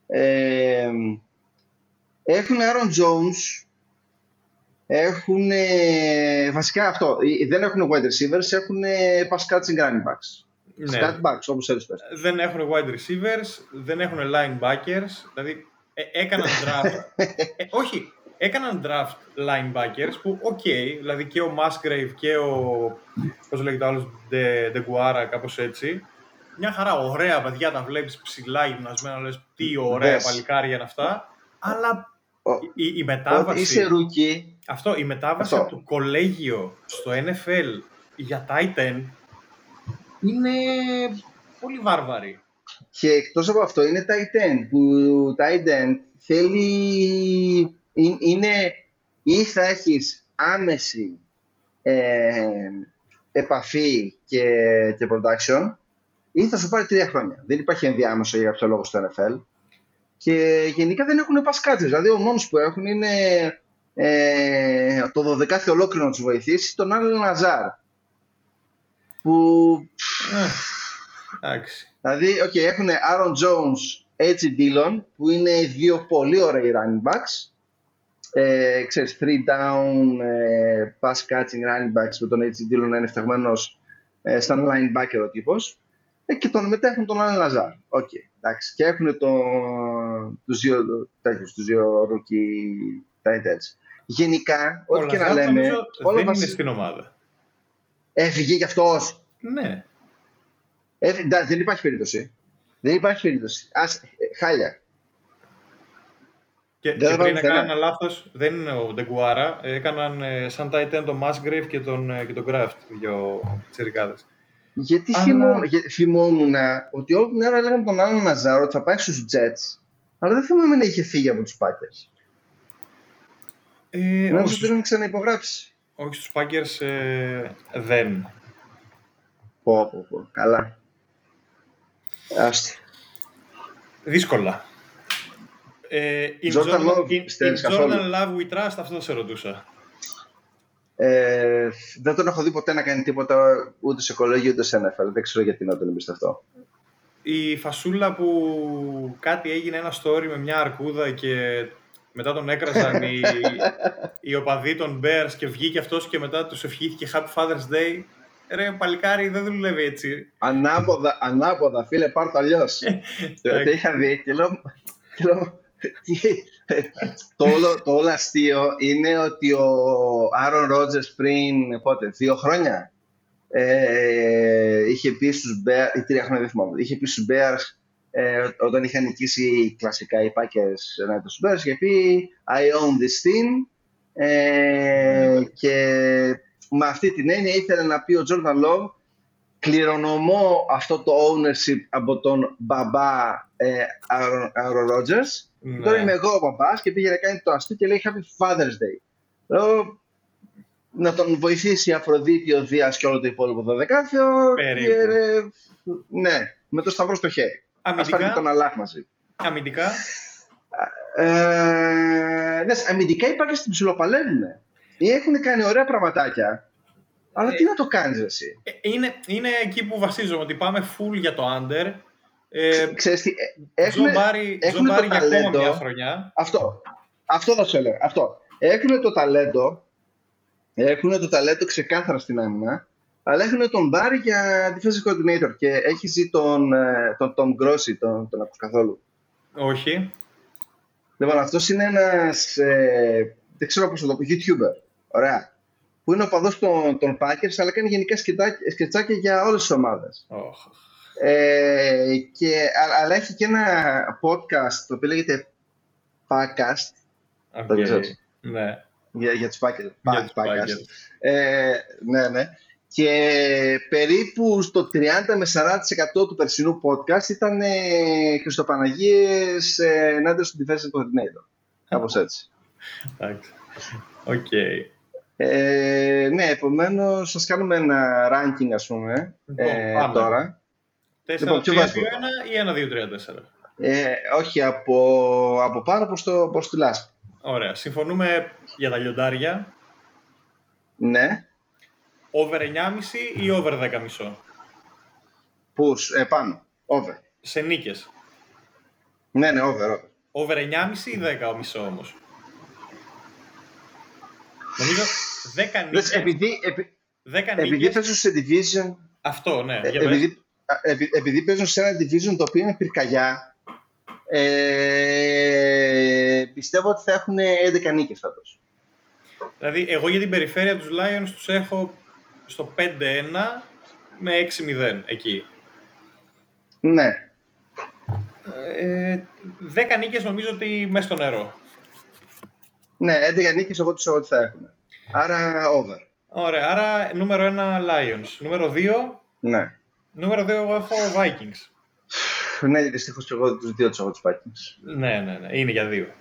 Ε, έχουν Aaron Jones. Έχουν. Βασικά αυτό. Δεν έχουν wide receivers, έχουν pass catching running backs. Ναι. backs, όπως πες. Δεν έχουν wide receivers, δεν έχουν linebackers. Δηλαδή, ε, έκαναν draft. [laughs] ε, όχι, έκαναν draft linebackers που, ok, okay, δηλαδή και ο Musgrave και ο, πώς λέγεται άλλος, De, Deguara, κάπως έτσι. Μια χαρά, ωραία παιδιά, τα βλέπεις ψηλά γυμνασμένα, λες τι ωραία yes. παλικάρια είναι αυτά. Αλλά η, η, μετάβαση... Είσαι rookie. Αυτό, η μετάβαση αυτό. από το κολέγιο στο NFL για tight end είναι πολύ βάρβαρη. Και εκτός από αυτό είναι tight end, που tight end θέλει είναι ή θα έχεις άμεση ε, επαφή και, και production ή θα σου πάρει τρία χρόνια. Δεν υπάρχει ενδιάμεσο για κάποιο λόγο στο NFL. Και γενικά δεν έχουν πασκάτες. Δηλαδή ο μόνος που έχουν είναι ε, το 12 ολόκληρο να τους βοηθήσει, τον Άλεν Ναζάρ. Που... Εντάξει. Δηλαδή, okay, έχουν Aaron Jones, έτσι Dillon, που είναι δύο πολύ ωραίοι running backs ε, ξέρεις, three down, ε, pass catching running backs με τον H. Dillon να είναι φταγμένος ε, σαν linebacker ο τύπος ε, και τον μετά έχουν τον Allen Lazard. Ok, okay, εντάξει. Και έχουν το, τους δύο τέτοιους, τους δύο rookie tight ends. Γενικά, ό,τι και να λέμε... Όλα δεν είναι στην ομάδα. Έφυγε κι αυτός. Ναι. Έφυγε, δεν υπάρχει περίπτωση. Δεν υπάρχει περίπτωση. Ας, ε, χάλια. Και, δεν και πριν έκανα ένα λάθος, δεν είναι ο Deguara. Έκαναν ε, σαν Titan τον Musgrave και τον, ε, και τον Kraft, δυο τσιρικάδες. Γιατί Αλλά... θυμόμουν ότι όλη την ώρα λέγανε τον άλλο Ναζάρο ότι θα πάει στους Jets. Αλλά δεν θυμάμαι να είχε φύγει από τους Packers. Ε, να σου να ξαναυπογράψει. Όχι στους Packers ε, δεν. Πω, πω, πω. Καλά. Άστι. Δύσκολα. Ε, in Jordan, Jordan, Love, in, in Jordan Love We Trust, αυτό θα σε ρωτούσα. Ε, δεν τον έχω δει ποτέ να κάνει τίποτα ούτε σε κολέγιο ούτε σε NFL. Δεν ξέρω γιατί να τον αυτό. Η φασούλα που κάτι έγινε ένα story με μια αρκούδα και μετά τον έκραζαν οι, [laughs] οι οπαδοί των Bears και βγήκε αυτός και μετά τους ευχήθηκε Happy Father's Day. Ρε παλικάρι δεν δουλεύει έτσι. Ανάποδα, ανάποδα φίλε πάρ' το αλλιώς. [laughs] το είχα δει και λέω, και λέω το, όλο, το όλο αστείο είναι ότι ο Άρον Ρότζερς πριν πότε, δύο χρόνια ε, είχε πει στους Bears, ή τρία χρόνια δεν θυμάμαι, είχε πει στους Bears ε, όταν είχαν νικήσει κλασικά οι Packers ενάντια στους Bears είχε πει I own this team ε, και με αυτή την έννοια ήθελε να πει ο Jordan Love κληρονομώ αυτό το ownership από τον μπαμπά ε, Aaron Rodgers. Ναι. Τώρα είμαι εγώ ο μπαμπάς και πήγε να κάνει το αστείο και λέει Happy Father's Day. Λέω, να τον βοηθήσει η Αφροδίτη, ο Δίας και όλο το υπόλοιπο δωδεκάθεο. Περίπου. Και, ε, ναι, με το σταυρό στο χέρι. Ας Αμυντικά. πάρει τον Αλάχ μαζί. Αμυντικά. Ε, ναι, αμυντικά υπάρχει στην ψιλοπαλεύουν. Έχουν κάνει ωραία πραγματάκια. Αλλά τι να το κάνεις εσύ; Ε, Είναι, είναι εκεί που βασίζομαι, ότι πάμε full για το under. Ε, Ξέρεις τι, ε, Τζο έχουν, Μπάρι έχουν Τζο το Μπάρι για ακόμα ταλέντο. μια χρονιά. Αυτό. Αυτό θα σου έλεγα. Αυτό. Έχουν το ταλέντο. Έχουν το ταλέντο ξεκάθαρα στην άμυνα. Αλλά έχουν τον Μπάρι για defensive coordinator. Και έχει ζει τον, ε, τον Tom Grossi, τον, τον ακούς καθόλου; Όχι. Λοιπόν, αυτός είναι ένας. Ε, δεν ξέρω πώς το πω, YouTuber. Ωραία. Που είναι οπαδός των, των Packers, αλλά κάνει γενικά σκετάκια- σκετσάκια για όλες τις ομάδες. Οχ. Ε, και, α- αλλά έχει και ένα podcast το οποίο λέγεται Packcast Ok. Το ξέρεις. Ναι. για, για τους Packers. Για Pa- τους Packers. Packers. Ε, ναι, ναι. Και περίπου στο 30 με 40% του περσινού podcast ήταν ε, Χριστοπαναγίες ε, ενάντια στον defensive coordinator. Κάπως έτσι. Εντάξει. Οκ. Ε, ναι, επομένως σας κάνουμε ένα ranking, ας πούμε, Λοιπόν, ε, πάμε. τώρα. 4-3-2-1 Λοιπόν, ποιο βάζουμε; ή 1-2-3-4. Ε, όχι, από, από πάνω προς, το, προς τη λάσπη. Ωραία. Συμφωνούμε για τα λιοντάρια. Ναι, Over 9,5 ή over 10,5. push, ε, πάνω, over. Σε νίκες. Ναι, ναι, over, over. Over 9,5 ή 10,5 όμως; Νομίζω 10 Λες, νίκες. επειδή, επει, 10 επειδή νίκες. παίζουν σε division, Αυτό, ναι. ε, Για πες. επειδή, α, επει- επειδή παίζουν σε ένα division το οποίο είναι πυρκαγιά, ε, πιστεύω ότι θα έχουν 11 νίκες φέτος. Δηλαδή, εγώ για την περιφέρεια τους Lions τους έχω στο 5-1 με 6-0 εκεί. Ναι, Ε, 10 νίκες νομίζω ότι μέσα στο νερό. ναι, 11 νίκες εγώ τους έχω ότι θα έχουν. Άρα over. Ωραία, άρα νούμερο 1 Lions. Νούμερο 2, Ναι. νούμερο 2 εγώ έχω Vikings. Ναι, δυστυχώς και εγώ τους δύο τους έχω τους Vikings. Ναι, ναι, ναι, είναι για δύο.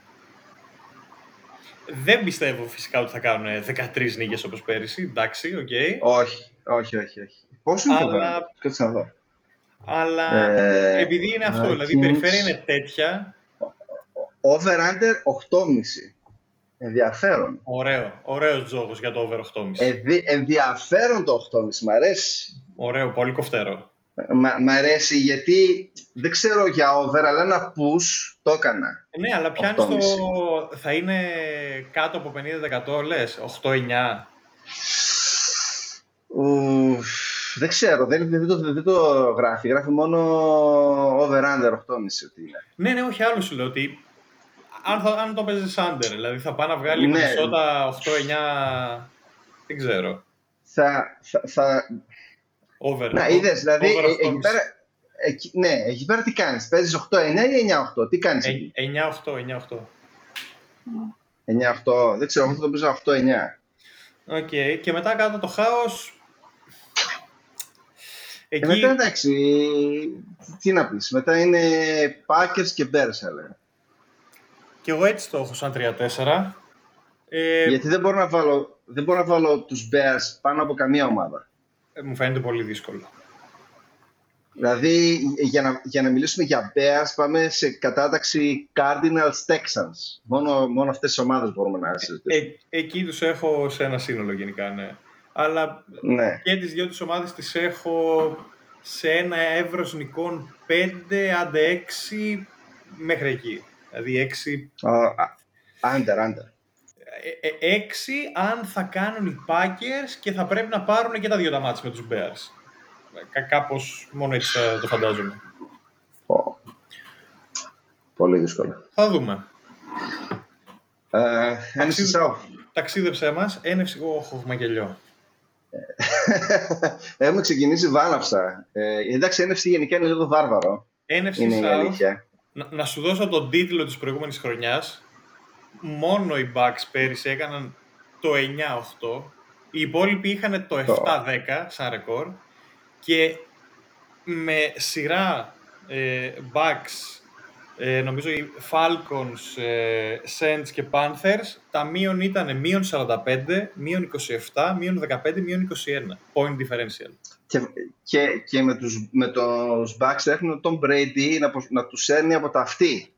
Δεν πιστεύω φυσικά ότι θα κάνουν 13 νίκες όπως πέρυσι, εντάξει, οκ. Όχι, όχι, όχι, όχι. Πόσο είναι το Αλλά- βέβαια, κάτσε να δω. Αλλά Ε, επειδή είναι αυτό, δηλαδή η Vikings. περιφέρεια είναι τέτοια, Over under 8,5. Ενδιαφέρον. ωραίο, ωραίος τζόγος για το over 8,5. Ενδι- ενδιαφέρον το 8,5. Μ' αρέσει. Ωραίο, πολύ κοφτερό. Μ' μ' αρέσει γιατί δεν ξέρω για over, αλλά ένα push το έκανα. Ε, Ναι, αλλά πιάνεις 8,5. το. θα είναι κάτω από 50%, λες. 8-9. Ουφ, δεν ξέρω, δεν, δεν, το, δεν το γράφει. Γράφει μόνο over under 8,5 ότι είναι. Ναι, ναι, όχι άλλο σου λέω ότι. Αν, θα, αν το παίζεις under, δηλαδή θα πάει να βγάλει Ναι. ναι. Μινεσότα 8-9. Δεν ξέρω. Θα, θα, θα, Over. να, είδες, δηλαδή, over ε, εκεί 8,5. πέρα, εκεί, ναι, εκεί πέρα τι κάνεις, παίζεις 8-9 ή 9-8, τι κάνεις Ε, εκεί, 9-8, 9-8. 9-8, δεν ξέρω, αυτό το παίζω 8-9. Οκ, και μετά κάτω το χάος. Ε, Εκεί. μετά εντάξει, τι να πεις, μετά είναι Packers και Bears, θα λέγα. Και εγώ έτσι το έχω σαν 3-4. Ε, Γιατί δεν μπορώ να βάλω, δεν μπορώ να βάλω τους Bears πάνω από καμία ομάδα. Ε, μου φαίνεται πολύ δύσκολο. Δηλαδή, για να, για να μιλήσουμε για Bears, πάμε σε κατάταξη Cardinals Texans. Μόνο, μόνο αυτές τις ομάδες μπορούμε να συζητήσουμε. Ε, εκεί τους έχω σε ένα σύνολο γενικά, ναι. Αλλά ναι. και τις δύο τις ομάδες τις έχω σε ένα εύρος νικών 5, άντε 6 μέχρι εκεί. Δηλαδή 6, Α, α, Under, under. ε, ε, 6 αν θα κάνουν οι Packers και θα πρέπει να πάρουν και τα δύο τα μάτς με τους Bears. Κα, κάπως μόνο έτσι θα το φαντάζομαι. Ω. Πολύ δύσκολο. Θα δούμε. Ε, NFC South. Ταξίδεψέ μας, NFC, όχ, όχ, μαγελιό. Έχουμε ξεκινήσει βάναυσα. Ε, εντάξει, NFC γενικά είναι λίγο βάρβαρο. NFC Είναι η South, αλήθεια. να, να σου δώσω τον τίτλο της προηγούμενης χρονιάς. Μόνο οι Bucks πέρυσι έκαναν το 9-8 Οι υπόλοιποι είχαν το 7-10 σαν ρεκόρ και με σειρά ε, Bucks, ε, νομίζω οι Falcons, ε, Saints και Panthers, τα μείον ήταν μείον 45, μείον 27, μείον 15, μείον 21. Point differential. Και, και, και με, τους, με τους Bucs έχουν τον Brady να, να τους σέρνει από τα αυτή.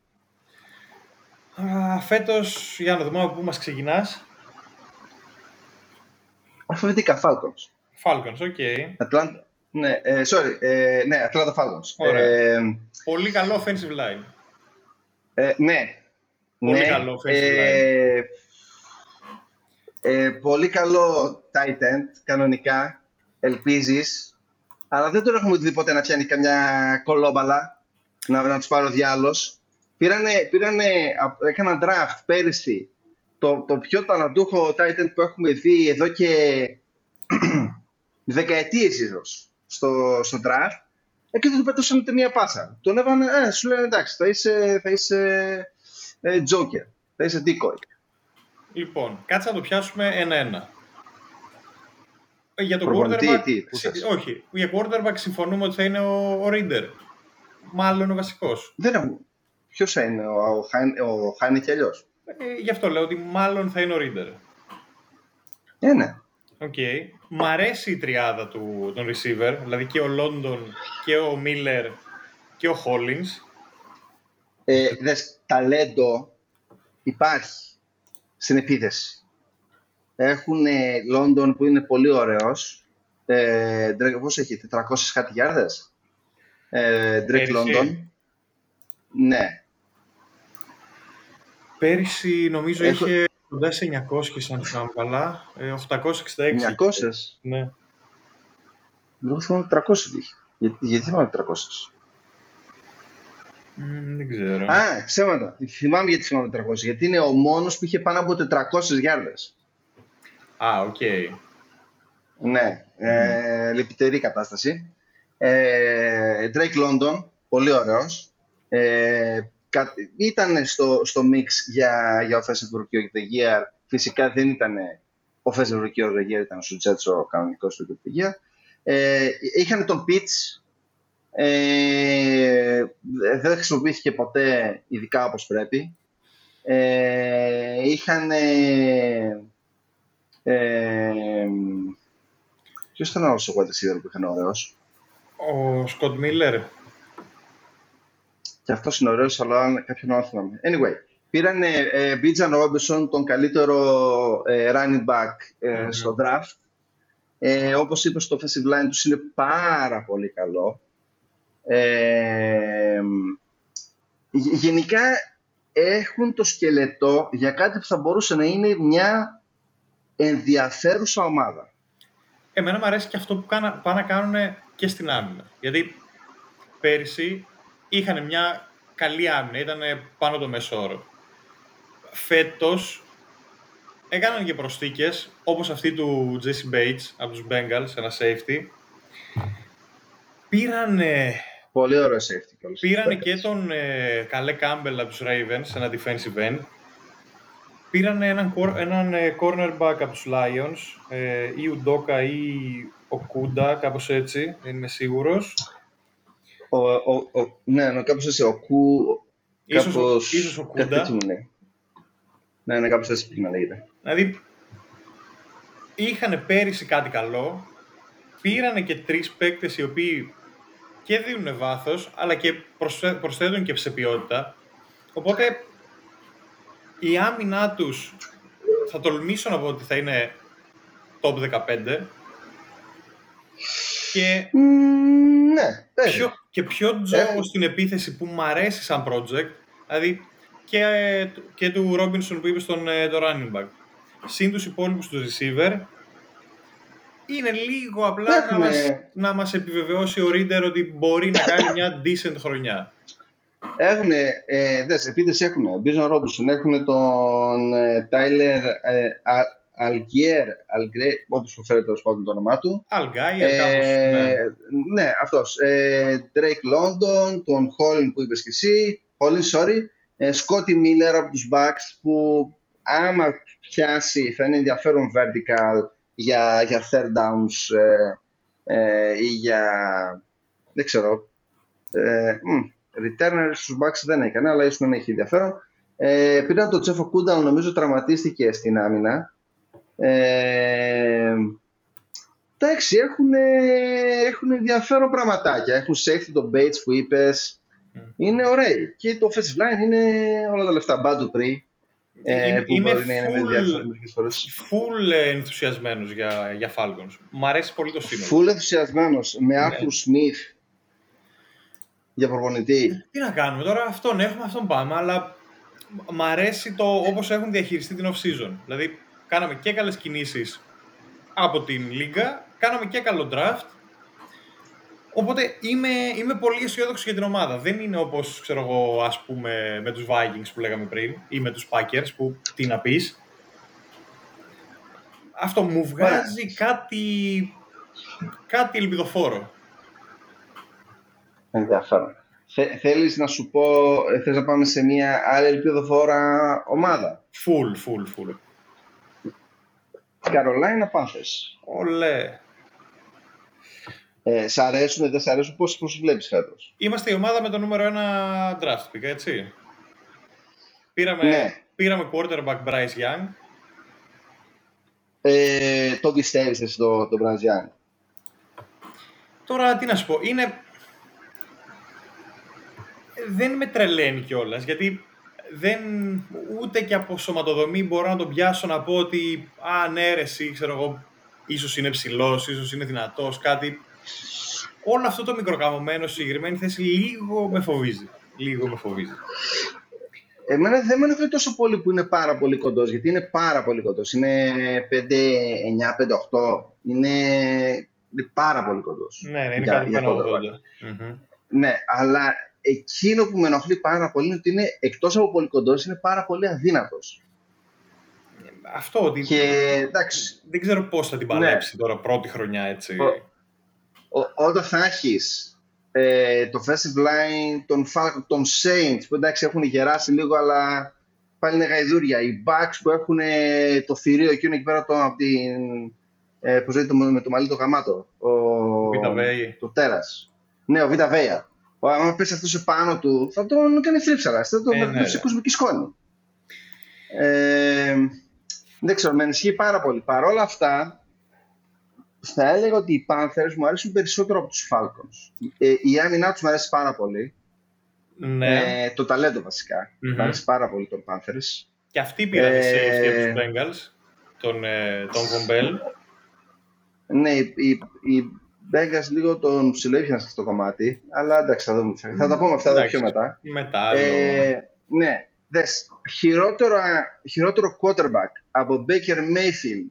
Φέτος, για να δούμε από πού μας ξεκινάς. Αλφαβητικά, Falcons. Falcons, OK. Okay. Atlanta, ναι, ε, sorry, ε, ναι, Atlanta Falcons. Ε, πολύ καλό offensive line. Ε, ναι. Πολύ ναι, καλό offensive ε, line. Ε, πολύ καλό tight end, κανονικά, ελπίζεις. Αλλά δεν τον έχουμε δει ποτέ να πιάνει καμιά κολόμπαλα, να, να τους πάρει ο διάλος. Πήρανε, πήρανε, έκαναν draft πέρυσι το, το πιο ταλαντούχο tight end που έχουμε δει εδώ και [clears throat] δεκαετίες ίσως στο, στο draft ε, και του πετούσαν ούτε μία πάσα. Τον έβανε, ε, σου λένε εντάξει, θα είσαι, θα είσαι ε, joker, θα είσαι decoy. Λοιπόν, κάτσε να το πιάσουμε ένα-ένα. Για το quarterback, τι, όχι, για quarterback συμφωνούμε ότι θα είναι ο, ο Ridder. Μάλλον ο βασικός. Δεν έχω. Ποιος θα είναι, ο, ο, ο, ο Heinicke αλλιώς; Ε, γι' αυτό λέω ότι μάλλον θα είναι ο Ridder. Ε, ναι. OK. Okay. Μ' αρέσει η τριάδα του, των receiver, δηλαδή και ο London και ο Miller και ο Hollins. Ε, δες, ταλέντο υπάρχει στην επίθεση. Έχουν London που είναι πολύ ωραίος. Ε, πώς έχει, 400 κάτι γιάρδες; Ε, Drake London. Ναι. Πέρυσι νομίζω Έχω... είχε κοντά σε 900 αν θυμάμαι καλά. 866. 900? Ναι. Εγώ θυμάμαι 300 είχε. Γιατί, γιατί θυμάμαι 300. Mm, δεν ξέρω. Α, ψέματα. Θυμάμαι γιατί θυμάμαι 300. Γιατί είναι ο μόνος που είχε πάνω από 400 γιάρδες. Α, OK. Okay. Ναι. Mm. Ε, λυπητερή κατάσταση. Ε, Drake London, πολύ ωραίος. Ε, ήταν στο, στο mix για, για Offensive Rookie of the Year. Φυσικά δεν ήταν Offensive Rookie of the Year, ήταν στο Jets ο κανονικός του of the Year. Ε, είχαν τον Pitch, ε, δεν χρησιμοποιήθηκε ποτέ ειδικά όπως πρέπει. Ε, είχαν... Ε, ε, ποιος ήταν ο άλλος ο Wide που είχαν ωραίος; Ο Σκοτ Μίλλερ. Και αυτό είναι ωραίος, αλλά κάποιον άλλο θυμάμαι. Anyway, πήραν ε, Μπίτζαν Ρόμπισον, τον καλύτερο ε, running back ε, στο draft. Ε, όπως είπες, το offensive line τους είναι πάρα πολύ καλό. Ε, γενικά έχουν το σκελετό για κάτι που θα μπορούσε να είναι μια ενδιαφέρουσα ομάδα. Εμένα μου αρέσει και αυτό που πάνε να κάνουν και στην άμυνα. Γιατί πέρυσι είχαν μια καλή άμυνα, ήταν πάνω το μέσο όρο. Φέτος έκαναν και προσθήκες, όπως αυτή του Jesse Bates από τους Bengals, ένα safety. Πήρανε... Πολύ ωραίο safety. Πήρανε και τον ε, Καλέ Campbell από τους Ravens, ένα defensive end. Πήρανε έναν, έναν ε, cornerback από τους Lions, ε, ή Ουντόκα ή ο Κούντα, κάπως έτσι, δεν είμαι σίγουρος. Ο, ο, ο, ναι, ναι, κάπως έτσι, ο Κου... Ίσως, κάπως, ίσως ο Κούντα. Ναι. ναι, ναι, κάπως έτσι να λέγεται. Δηλαδή, είχαν πέρυσι κάτι καλό, πήρανε και τρεις παίκτες οι οποίοι και δίνουν βάθος, αλλά και προσθέτουν και σε ποιότητα. Οπότε, η άμυνά τους θα τολμήσω να πω ότι θα είναι top 15. Και ναι, πιο, και πιο τζο στην επίθεση που μου αρέσει σαν project, δηλαδή και, και του Ρόμπινσον που είπε στον ε, το running back. Συν τους υπόλοιπους του receiver, είναι λίγο απλά να μας, να μας επιβεβαιώσει ο Reader ότι μπορεί να κάνει μια decent χρονιά. Έχουν, ε, δες, επίθεση έχουν. Μπίζον Ρόμπινσον, έχουν τον ε, Tyler ε, Αλγκιέρ, Αλγκρέ, όπω φέρεται τέλος πάντων το όνομά του. Αλγκάιερ, ε, ναι. ναι, αυτός. Ε, Drake London, τον Χόλιν που είπες και εσύ. Χόλιν, sorry. Σκότι Μίλλερ από τους Bucks που άμα πιάσει θα είναι ενδιαφέρον vertical για, για third downs ε, ε, ή για, δεν ξέρω, ε, returners στους Bucks δεν έκανε, αλλά ίσως να έχει ενδιαφέρον. Ε, πήραν τον Τσέφο Κούνταλ, νομίζω τραυματίστηκε στην άμυνα. Ε, εντάξει, έχουν, έχουν ενδιαφέρον πραγματάκια. Έχουν safety τον Bates που είπες. Mm. Είναι ωραίοι. Και το offensive line είναι όλα τα λεφτά. Μπάντου πριν. Ε, που είμαι μπορεί full, να είναι full ενθουσιασμένος για, για Falcons. Μ' αρέσει πολύ το σύνολο. Full ενθουσιασμένος. Με ναι. Arthur Smith για προπονητή. Τι να κάνουμε τώρα, αυτόν έχουμε, αυτόν πάμε, αλλά μ' αρέσει το όπως έχουν διαχειριστεί την off-season. Δηλαδή, κάναμε και καλές κινήσεις από την Λίγκα, κάναμε και καλό draft. Οπότε είμαι, είμαι πολύ αισιόδοξος για την ομάδα. Δεν είναι όπως, ξέρω εγώ, ας πούμε, με τους Vikings που λέγαμε πριν ή με τους Packers που τι να πεις. Αυτό μου βγάζει κάτι, κάτι ελπιδοφόρο. Ενδιαφέρον. θέλεις να σου πω, ε, θες να πάμε σε μια άλλη ελπιδοφόρα ομάδα; Φουλ, φουλ, φουλ. Καρολάινα Πάθες. Ολέ. Ε, σ' αρέσουν, δεν σ' αρέσουν, πώς, πώς βλέπεις φέτος; Είμαστε η ομάδα με το νούμερο ένα draft pick, έτσι. Πήραμε, ναι. πήραμε quarterback Bryce Young. Ε, το πιστεύεις εσύ το, το Bryce Young. Τώρα τι να σου πω, είναι... Δεν με τρελαίνει κιόλας, γιατί δεν, ούτε και από σωματοδομή μπορώ να τον πιάσω να πω ότι «Α, ναι ρε, εσύ, ξέρω εγώ, ίσως είναι ψηλός, ίσως είναι δυνατός, κάτι». Όλο αυτό το μικροκαμωμένο στη συγκεκριμένη θέση λίγο με φοβίζει. Λίγο με φοβίζει. Εμένα δεν με ενοχλεί τόσο πολύ που είναι πάρα πολύ κοντός, γιατί είναι πάρα πολύ κοντός. Είναι 5-9, 5-8. Είναι, είναι πάρα πολύ κοντός. Ναι, ναι είναι κάτι πάνω Ναι, αλλά εκείνο που με ενοχλεί πάρα πολύ είναι ότι είναι εκτός από πολύ κοντός, είναι πάρα πολύ αδύνατος. Αυτό ότι. Και, εντάξει. Δεν ξέρω πώς θα την παλέψει ναι. τώρα πρώτη χρονιά έτσι. Ο, όταν θα έχεις ε, το offensive line των, των Saints που εντάξει έχουν γεράσει λίγο, αλλά πάλι είναι γαϊδούρια. Οι Bucks που έχουν ε, το θηρίο εκείνο εκεί πέρα το, από την. Ε, πώς το, με το μαλλί το γαμάτο. Ο, το τέρας. Ναι, ο Β' Βέια. Αν πέσει αυτός πάνω του, θα τον κάνει θρύψαρα. Θα τον ναι, ναι. και σκόνη. Ε, δεν ξέρω, με ενισχύει πάρα πολύ. Παρ' όλα αυτά, θα έλεγα ότι οι Panthers μου αρέσουν περισσότερο από τους Falcons. Ε, η άμυνά τους μου αρέσει πάρα πολύ. Ναι. Ε, το ταλέντο βασικά. Mm-hmm. Μου αρέσει πάρα πολύ τον Panthers. Και αυτοί πήραν ε, safety από τους Bengals, τον, ε, τον Βομπέλ. Ναι, οι, οι Bengals λίγο τον ψηλοέφυγαν σε αυτό το κομμάτι, αλλά εντάξει θα δούμε. Θα τα πούμε αυτά εδώ πιο μετά. Μετά. Ε, ναι, δες, χειρότερο, χειρότερο quarterback από Baker Mayfield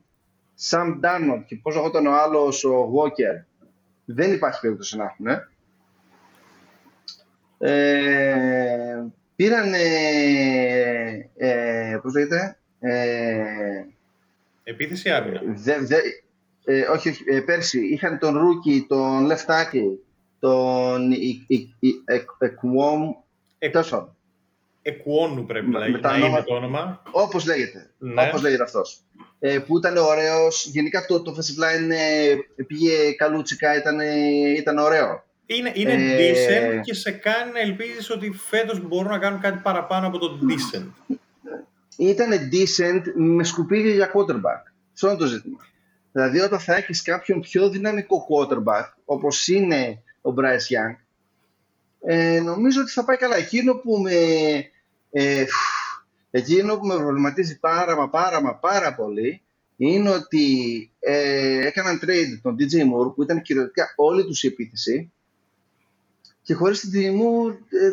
Sam Darnold και πώς λεγόταν ο άλλος ο Walker δεν υπάρχει περίπτωση να έχουν. Ε, πήραν ε, πώς λέγεται ε, Επίθεση άμυνα. Ε, όχι, όχι ε, πέρσι είχαν τον Ρούκι, τον Λεφτάκη, τον Εκουόμ, τόσο. Εκουόνου πρέπει να, να είναι το όνομα. Όπως λέγεται, ναι. όπως λέγεται αυτός. Ε, που ήταν ωραίος. Γενικά το, το Festival Line ε, πήγε καλούτσικα, ήταν, ήταν ωραίο. Είναι, είναι ε, decent και σε κάνει να ελπίζεις ότι φέτος μπορούν να κάνουν κάτι παραπάνω από το decent. Ήταν decent με σκουπίδια για quarterback. Αυτό είναι το ζήτημα. Δηλαδή όταν θα έχεις κάποιον πιο δυναμικό quarterback, όπως είναι ο Bryce Young, ε, νομίζω ότι θα πάει καλά. Εκείνο που με... Ε, Εκείνο που με προβληματίζει πάρα μα πάρα μα πάρα πολύ είναι ότι ε, έκαναν trade τον DJ Moore που ήταν κυριολεκτικά όλη τους η επίθεση και χωρίς την DJ Moore, ε,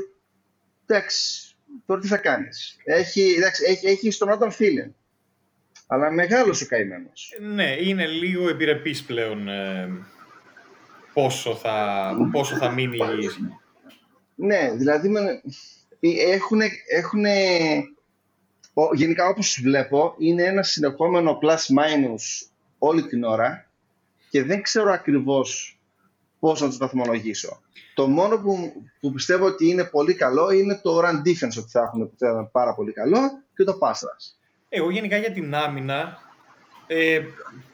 εντάξει, τώρα τι θα κάνεις. Έχει, εντάξει, έχει, έχει στον Adam Thielen, αλλά μεγάλος ο καημένος. Ναι, είναι λίγο επιρρεπής πλέον ε, πόσο, θα, πόσο θα μείνει. Ναι, δηλαδή έχουν γενικά όπως τους βλέπω είναι ένα συνεχόμενο plus-minus όλη την ώρα και δεν ξέρω ακριβώς πώς να τους βαθμολογήσω. Το μόνο που, που πιστεύω ότι είναι πολύ καλό είναι το run defense ότι θα έχουν, θα πάρα πολύ καλό και το pass rush. Εγώ γενικά για την άμυνα ε,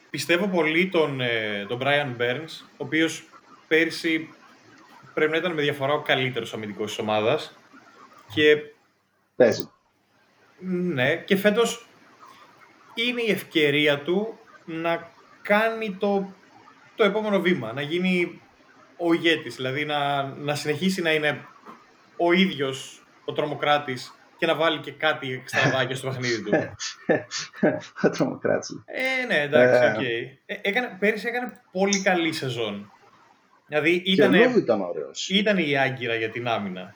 πιστεύω πολύ τον, ε, τον Brian Burns, ο οποίος πέρσι πρέπει να ήταν με διαφορά ο καλύτερος αμυντικός της ομάδας. Και... Παίζει. Ναι, και φέτος είναι η ευκαιρία του να κάνει το, το επόμενο βήμα, να γίνει ο ηγέτης, δηλαδή να, να συνεχίσει να είναι ο ίδιος ο τρομοκράτης και να βάλει και κάτι εξτραβάκι στο παιχνίδι του. [laughs] ο τρομοκράτης. Ε, ναι, εντάξει, ε. OK. Okay. Ε, έκανε, πέρυσι έκανε πολύ καλή σεζόν. Δηλαδή ήταν, και ο ήταν ωραίος. Ήταν η άγκυρα για την άμυνα.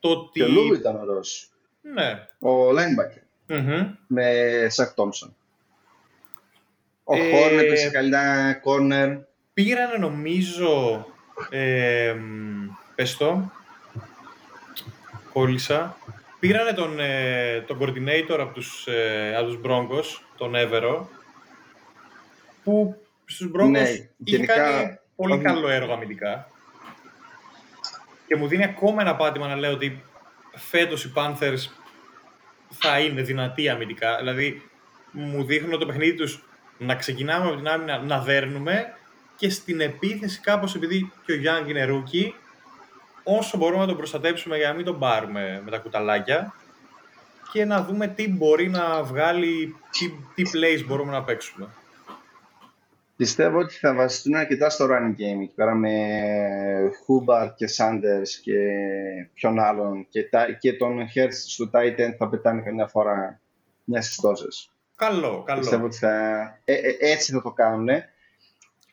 Το ότι... Και ο Luvu ήταν ωραίος. Ναι. Ο linebacker. Mm-hmm. Με Shaq Thompson. Ο ε... Horn έπαιξε καλύτερα corner. Πήρανε νομίζω... Ε, πες το, κόλλησα. Πήρανε τον, ε, τον coordinator από τους, ε, από τους Broncos, τον Εύερο, που στους Broncos ναι, είχε γενικά... κάνει πολύ καλό έργο αμυντικά. Και μου δίνει ακόμα ένα πάτημα να λέω ότι φέτος οι Panthers θα είναι δυνατοί αμυντικά. Δηλαδή, μου δείχνουν το παιχνίδι τους να ξεκινάμε από την άμυνα, να δέρνουμε και στην επίθεση κάπως επειδή και ο Young είναι rookie, όσο μπορούμε να τον προστατέψουμε για να μην τον πάρουμε με τα κουταλάκια και να δούμε τι μπορεί να βγάλει, τι, τι plays μπορούμε να παίξουμε. Πιστεύω ότι θα βασιστούν αρκετά στο running game εκεί πέρα με Χούμπαρ και Sanders και ποιον άλλον και, και τον Hertz στο Titan θα πετάνε καμιά φορά μιας συστώσεις. Καλό, καλό. Πιστεύω ότι θα, ε, ε, έτσι θα το κάνουν.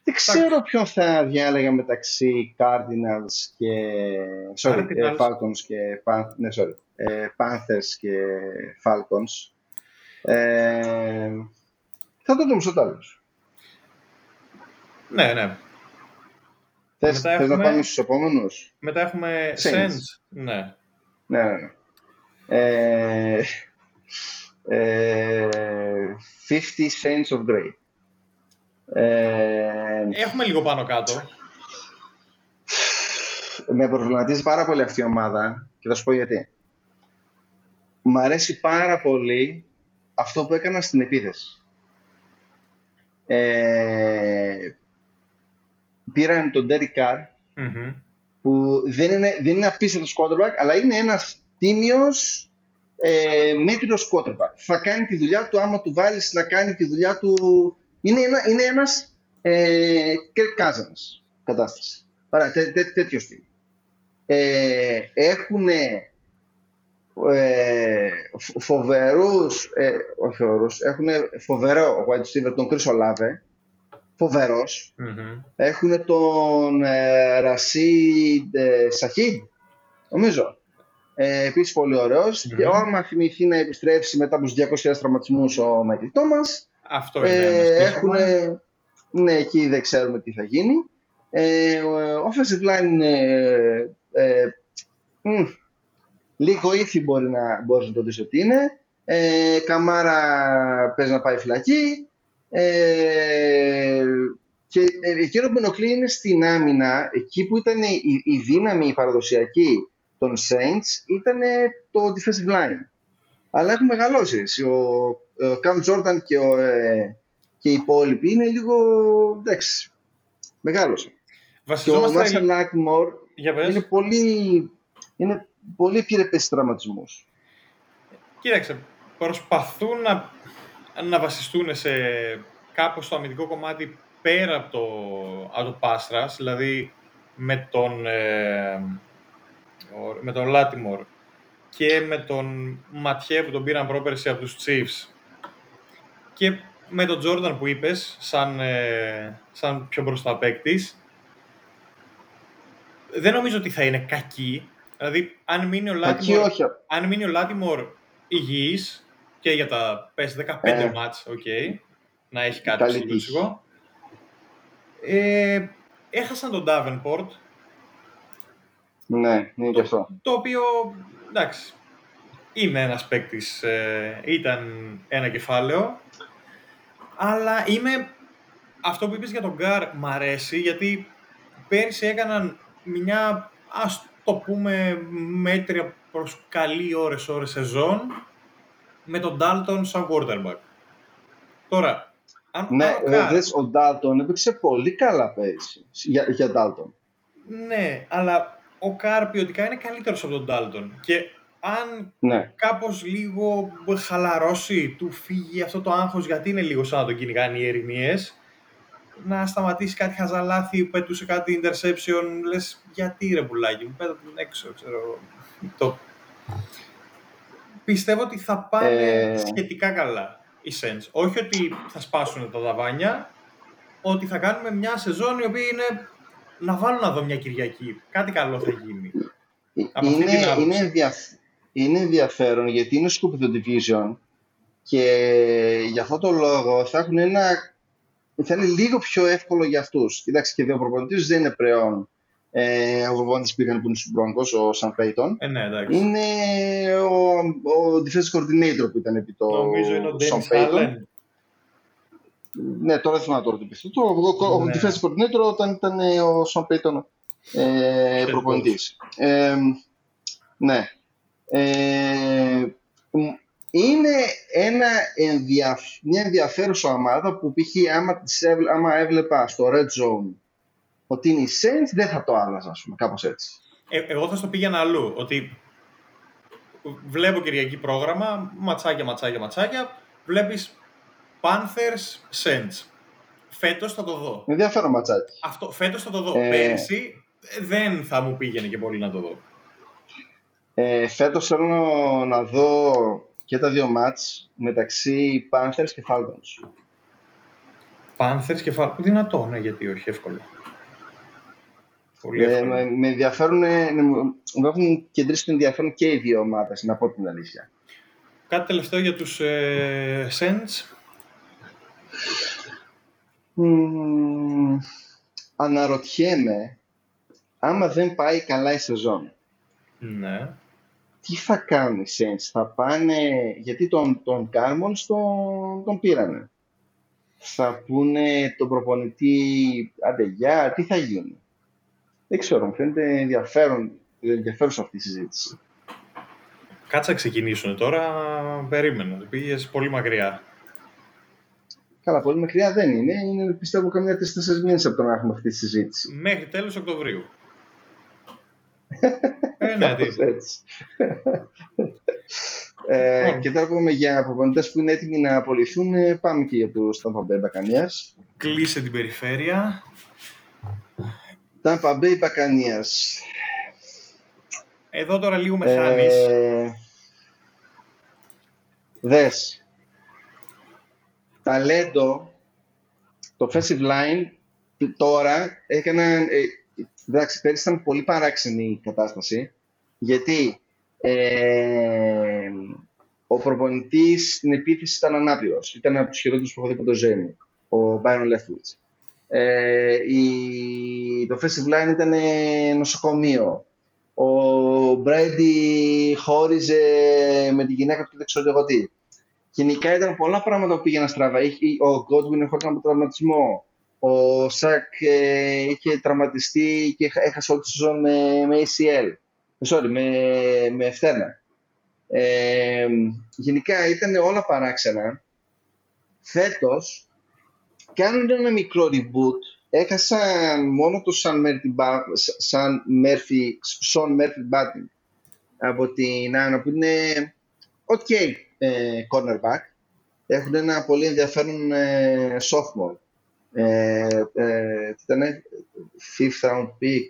Δεν ξέρω ποιον θα διάλεγα μεταξύ Cardinals και sorry, ε, Falcons και ναι, sorry, Panthers και Falcons. Ε, θα το δούμε στο τέλος. Ναι, ναι. Θες, θες έχουμε... να πάμε στους επόμενους; Μετά έχουμε Saints. Ναι. Ναι, ναι, ναι. Ε, ε, 50 Saints of Grey. Ε, έχουμε λίγο πάνω κάτω. Με προβληματίζει πάρα πολύ αυτή η ομάδα και θα σου πω γιατί. Μ' αρέσει πάρα πολύ αυτό που έκανα στην επίθεση. Ε, πήραν τον Derek Carr, που δεν είναι, δεν είναι απίστευτος quarterback, αλλά είναι ένας τίμιος ε, μέτριος quarterback. Θα κάνει τη δουλειά του, άμα του βάλεις να κάνει τη δουλειά του... Είναι, ένα, είναι ένας ε, Kirk Cousins κατάσταση. Άρα, τέ, τέ, τέτοιο στυλ. Ε, έχουν ε, φοβερούς, ε, όχι φοβερούς, έχουν φοβερό wide receiver τον Chris Olave, φοβερός. Mm-hmm. Έχουν τον ε, Ρασίδ ε, Σαχίδ, νομίζω. Ε, Επίσης πολύ ωραίος. Mm-hmm. Και άμα θυμηθεί να επιστρέψει μετά από τους 200 τραυματισμούς ο Μάικλ Τόμα. Αυτό είναι. Ε, έχουν, ναι, εκεί δεν ξέρουμε τι θα γίνει. Ε, ο offensive line είναι ε, μ, λίγο ήθη μπορεί να, μπορείς να το δεις ότι είναι. Ε, Καμάρα παίζει να πάει φυλακή. Ε, και εκείνο που με ενοχλεί είναι στην άμυνα, εκεί που ήταν η, η δύναμη η παραδοσιακή των Saints, ήταν το defensive line. Αλλά έχουν μεγαλώσει. Ο, ο Cam Jordan και, ο, ε, και οι υπόλοιποι είναι λίγο, εντάξει, μεγάλωσε. Και ο Marshall Lackmore είναι πολύ, είναι πολύ επιρρεπές τραυματισμούς. Κοίταξε, προσπαθούν να να βασιστούν σε κάπως το αμυντικό κομμάτι πέρα από το, από το Πάστρας, δηλαδή με τον, ε, με τον Λάτιμορ και με τον Ματιέ που τον πήραν πρόπερση από τους Chiefs και με τον Τζόρνταν που είπες, σαν, ε, σαν πιο μπροστά παίκτης, δεν νομίζω ότι θα είναι κακή. Δηλαδή, αν μείνει ο Λάτιμορ, αν μείνει ο Λάτιμορ υγιής, και για τα πες 15 ε, μάτς, okay, να έχει κάτι ψηλούσικο. Ε, έχασαν τον Davenport. Ναι, είναι και αυτό. Το οποίο, εντάξει, είναι ένας παίκτης, ε, ήταν ένα κεφάλαιο, αλλά είμαι, αυτό που είπες για τον Γκάρ μ' αρέσει, γιατί πέρυσι έκαναν μια, ας το πούμε, μέτρια προς καλή ώρες ώρες σεζόν, με τον Dalton σαν quarterback. Τώρα, Αν, Ναι, αν ο ε, Carr- δες, ο Ντάλτον έπαιξε πολύ καλά πέρυσι για, για Ντάλτον. ναι, αλλά ο Καρ ποιοτικά είναι καλύτερος από τον Ντάλτον. Και αν Ναι. κάπως λίγο χαλαρώσει, του φύγει αυτό το άγχος γιατί είναι λίγο σαν να τον κυνηγάνε οι ερηνίες, να σταματήσει κάτι χαζαλάθη, πέτουσε κάτι interception, λες γιατί ρε πουλάκι μου, πέτα τον έξω, ξέρω. Το... Πιστεύω ότι θα πάνε Ε. σχετικά καλά οι Saints. Όχι ότι θα σπάσουν τα ταβάνια, ότι θα κάνουμε μια σεζόν η οποία είναι να βάλω να δω μια Κυριακή. Κάτι καλό θα γίνει. Από αυτή Είναι, την άποψη. είναι, ενδιαφ- είναι ενδιαφέρον γιατί είναι σκούπιδο division και για αυτό το λόγο θα έχουν ένα. θα είναι λίγο πιο εύκολο για αυτούς. Κοιτάξτε, και ο προπονητή δεν είναι πλέον ε, ο προπονητής που πήγαν που είναι στους Broncos, ο Σαν Πέιτον. Ε, ναι, εντάξει. Είναι ο, ο defensive coordinator που ήταν επί το Νομίζω είναι ο Sean Dennis Payton. Allen. Ναι, τώρα δεν θυμάμαι τώρα το πιστεύω. Το, ο, ο Ναι. defensive coordinator όταν ήταν ε, ο Sean Payton ε, Head προπονητής. Ε, ναι. Ε, μ, είναι ένα ενδιαφ... μια ενδιαφέρουσα ομάδα που π.χ. άμα, τις έβλε- άμα έβλεπα στο Red Zone ότι είναι οι Saints δεν θα το άλλαζα, ας πούμε, κάπως έτσι. Ε, εγώ θα στο πήγαινα αλλού. Ότι βλέπω Κυριακή πρόγραμμα, ματσάκια, ματσάκια, ματσάκια. Βλέπεις Panthers, Saints. Φέτος θα το δω. Ενδιαφέρον ματσάκι. Αυτό, φέτος θα το δω. Ε. Πέρυσι ε, δεν θα μου πήγαινε και πολύ να το δω. Ε, φέτος θέλω να δω και τα δύο μάτς μεταξύ Panthers και Falcons. Panthers και Falcons. Δυνατό, ναι, γιατί όχι, εύκολο. Πολύ Ε, εύκολο. με, με ενδιαφέρουν, ε, μου μου έχουν κεντρήσει το ενδιαφέρον και οι δύο ομάδες, να πω την αλήθεια. Κάτι τελευταίο για τους ε, Saints. Μμμ, αναρωτιέμαι, άμα δεν πάει καλά η σεζόν, Ναι. Τι θα κάνουν οι Saints, θα πάνε, γιατί τον, τον Κάρμον τον, τον πήρανε. Θα πούνε τον προπονητή, άντε γεια, τι θα γίνει; Δεν ξέρω, μου φαίνεται ενδιαφέρον, ενδιαφέρουσα αυτή η συζήτηση. Κάτσα να ξεκινήσουν τώρα. Περίμενα. Πήγες πολύ μακριά. Καλά, πολύ μακριά δεν είναι. Είναι πιστεύω καμιά τέσσερι μήνες από το να έχουμε αυτή τη συζήτηση. Μέχρι τέλος Οκτωβρίου. Ε, ναι, τι. Κάπως έτσι. ε, και τώρα πούμε για προπονητές που είναι έτοιμοι να απολυθούν, ε, πάμε και για το Tampa Bay Buccaneers. Κλείσε την περιφέρεια. Tampa Bay Buccaneers. Εδώ τώρα λίγο με χάνεις. Ε, δες. Ταλέντο, το offensive line τώρα έκαναν... Ε, εντάξει, πέρυσι ήταν πολύ παράξενη η κατάσταση, γιατί ε, ο προπονητής στην επίθεση ήταν ανάπηρος. Ήταν από τους χειρότερους που έχω δει από το Ζέμι, ο Byron Leftwich. Ε, η, το offensive line ήταν ε, νοσοκομείο. Ο Μπρέντι χώριζε με τη γυναίκα του, δεν ξέρω εγώ τι. Γενικά ήταν πολλά πράγματα που πήγαιναν στραβά. Είχε- Ο Godwin ερχόταν από τραυματισμό. Ο Σακ ε, είχε τραυματιστεί και έχα- έχασε όλη τη σεζόν με, με ACL. Sorry, με, με φτέρνα. Ε, γενικά ήταν όλα παράξενα. Φέτος κάνουν ένα μικρό reboot. Έχασαν μόνο το Σαν Μέρφι, Μπα- Σαν Μέρφι, Σον Μέρφι Μπάτιν από την Άνω που είναι ok ε, cornerback. Έχουν ένα πολύ ενδιαφέρον ε, sophomore. Ε, ε, τι ήτανε, fifth round pick,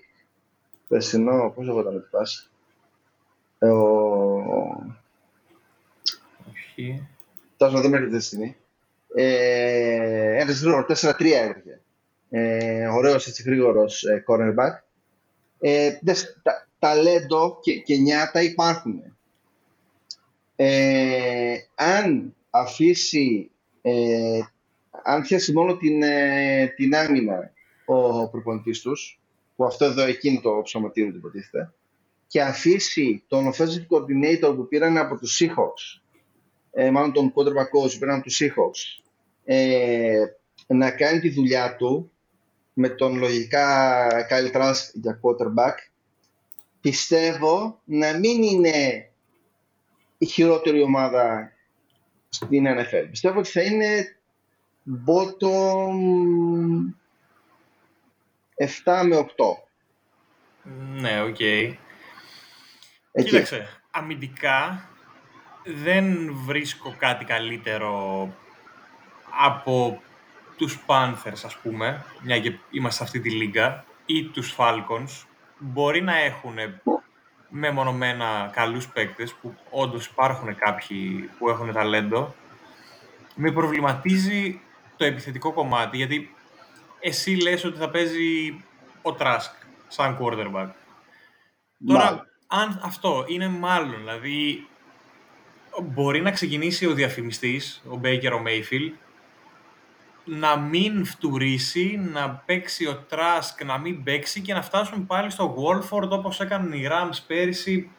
περσινό, πώς λεγόταν τη φάση. Ε, ο, Όχι. Τόσο δεν με έρχεται στη στιγμή. Ε, ένας γρήγορο, 4-3 έτρεχε. Ε, ωραίος έτσι γρήγορος ε, cornerback. Ε, δες, τα, ταλέντο και, και νιάτα υπάρχουν. Ε, αν αφήσει, ε, αν πιάσει μόνο την, ε, την άμυνα ο προπονητής τους, που αυτό εδώ εκείνη το ψωματίριο του υποτίθεται, και αφήσει τον offensive coordinator που πήραν από τους Seahawks, ε, μάλλον τον quarterback coach που πήραν από τους Seahawks, ε, να κάνει τη δουλειά του με τον λογικά Kyle Trask για quarterback, πιστεύω να μην είναι η χειρότερη ομάδα στην NFL. Πιστεύω ότι θα είναι bottom 7 με 8. Ναι, OK. Okay. Κοίταξε, αμυντικά δεν βρίσκω κάτι καλύτερο από τους Panthers, ας πούμε, μια και είμαστε σε αυτή τη λίγκα, ή τους Falcons. Μπορεί να έχουν μεμονωμένα καλούς παίκτες, που όντως υπάρχουν κάποιοι που έχουν ταλέντο. Με προβληματίζει το επιθετικό κομμάτι, γιατί εσύ λες ότι θα παίζει ο Trask σαν quarterback. Τώρα, αν αυτό είναι μάλλον, δηλαδή μπορεί να ξεκινήσει ο διαφημιστής, ο Baker, ο Mayfield, να μην φτουρήσει, να παίξει ο Trask, να μην παίξει και να φτάσουν πάλι στο Wolford όπως έκαναν οι Rams πέρυσι.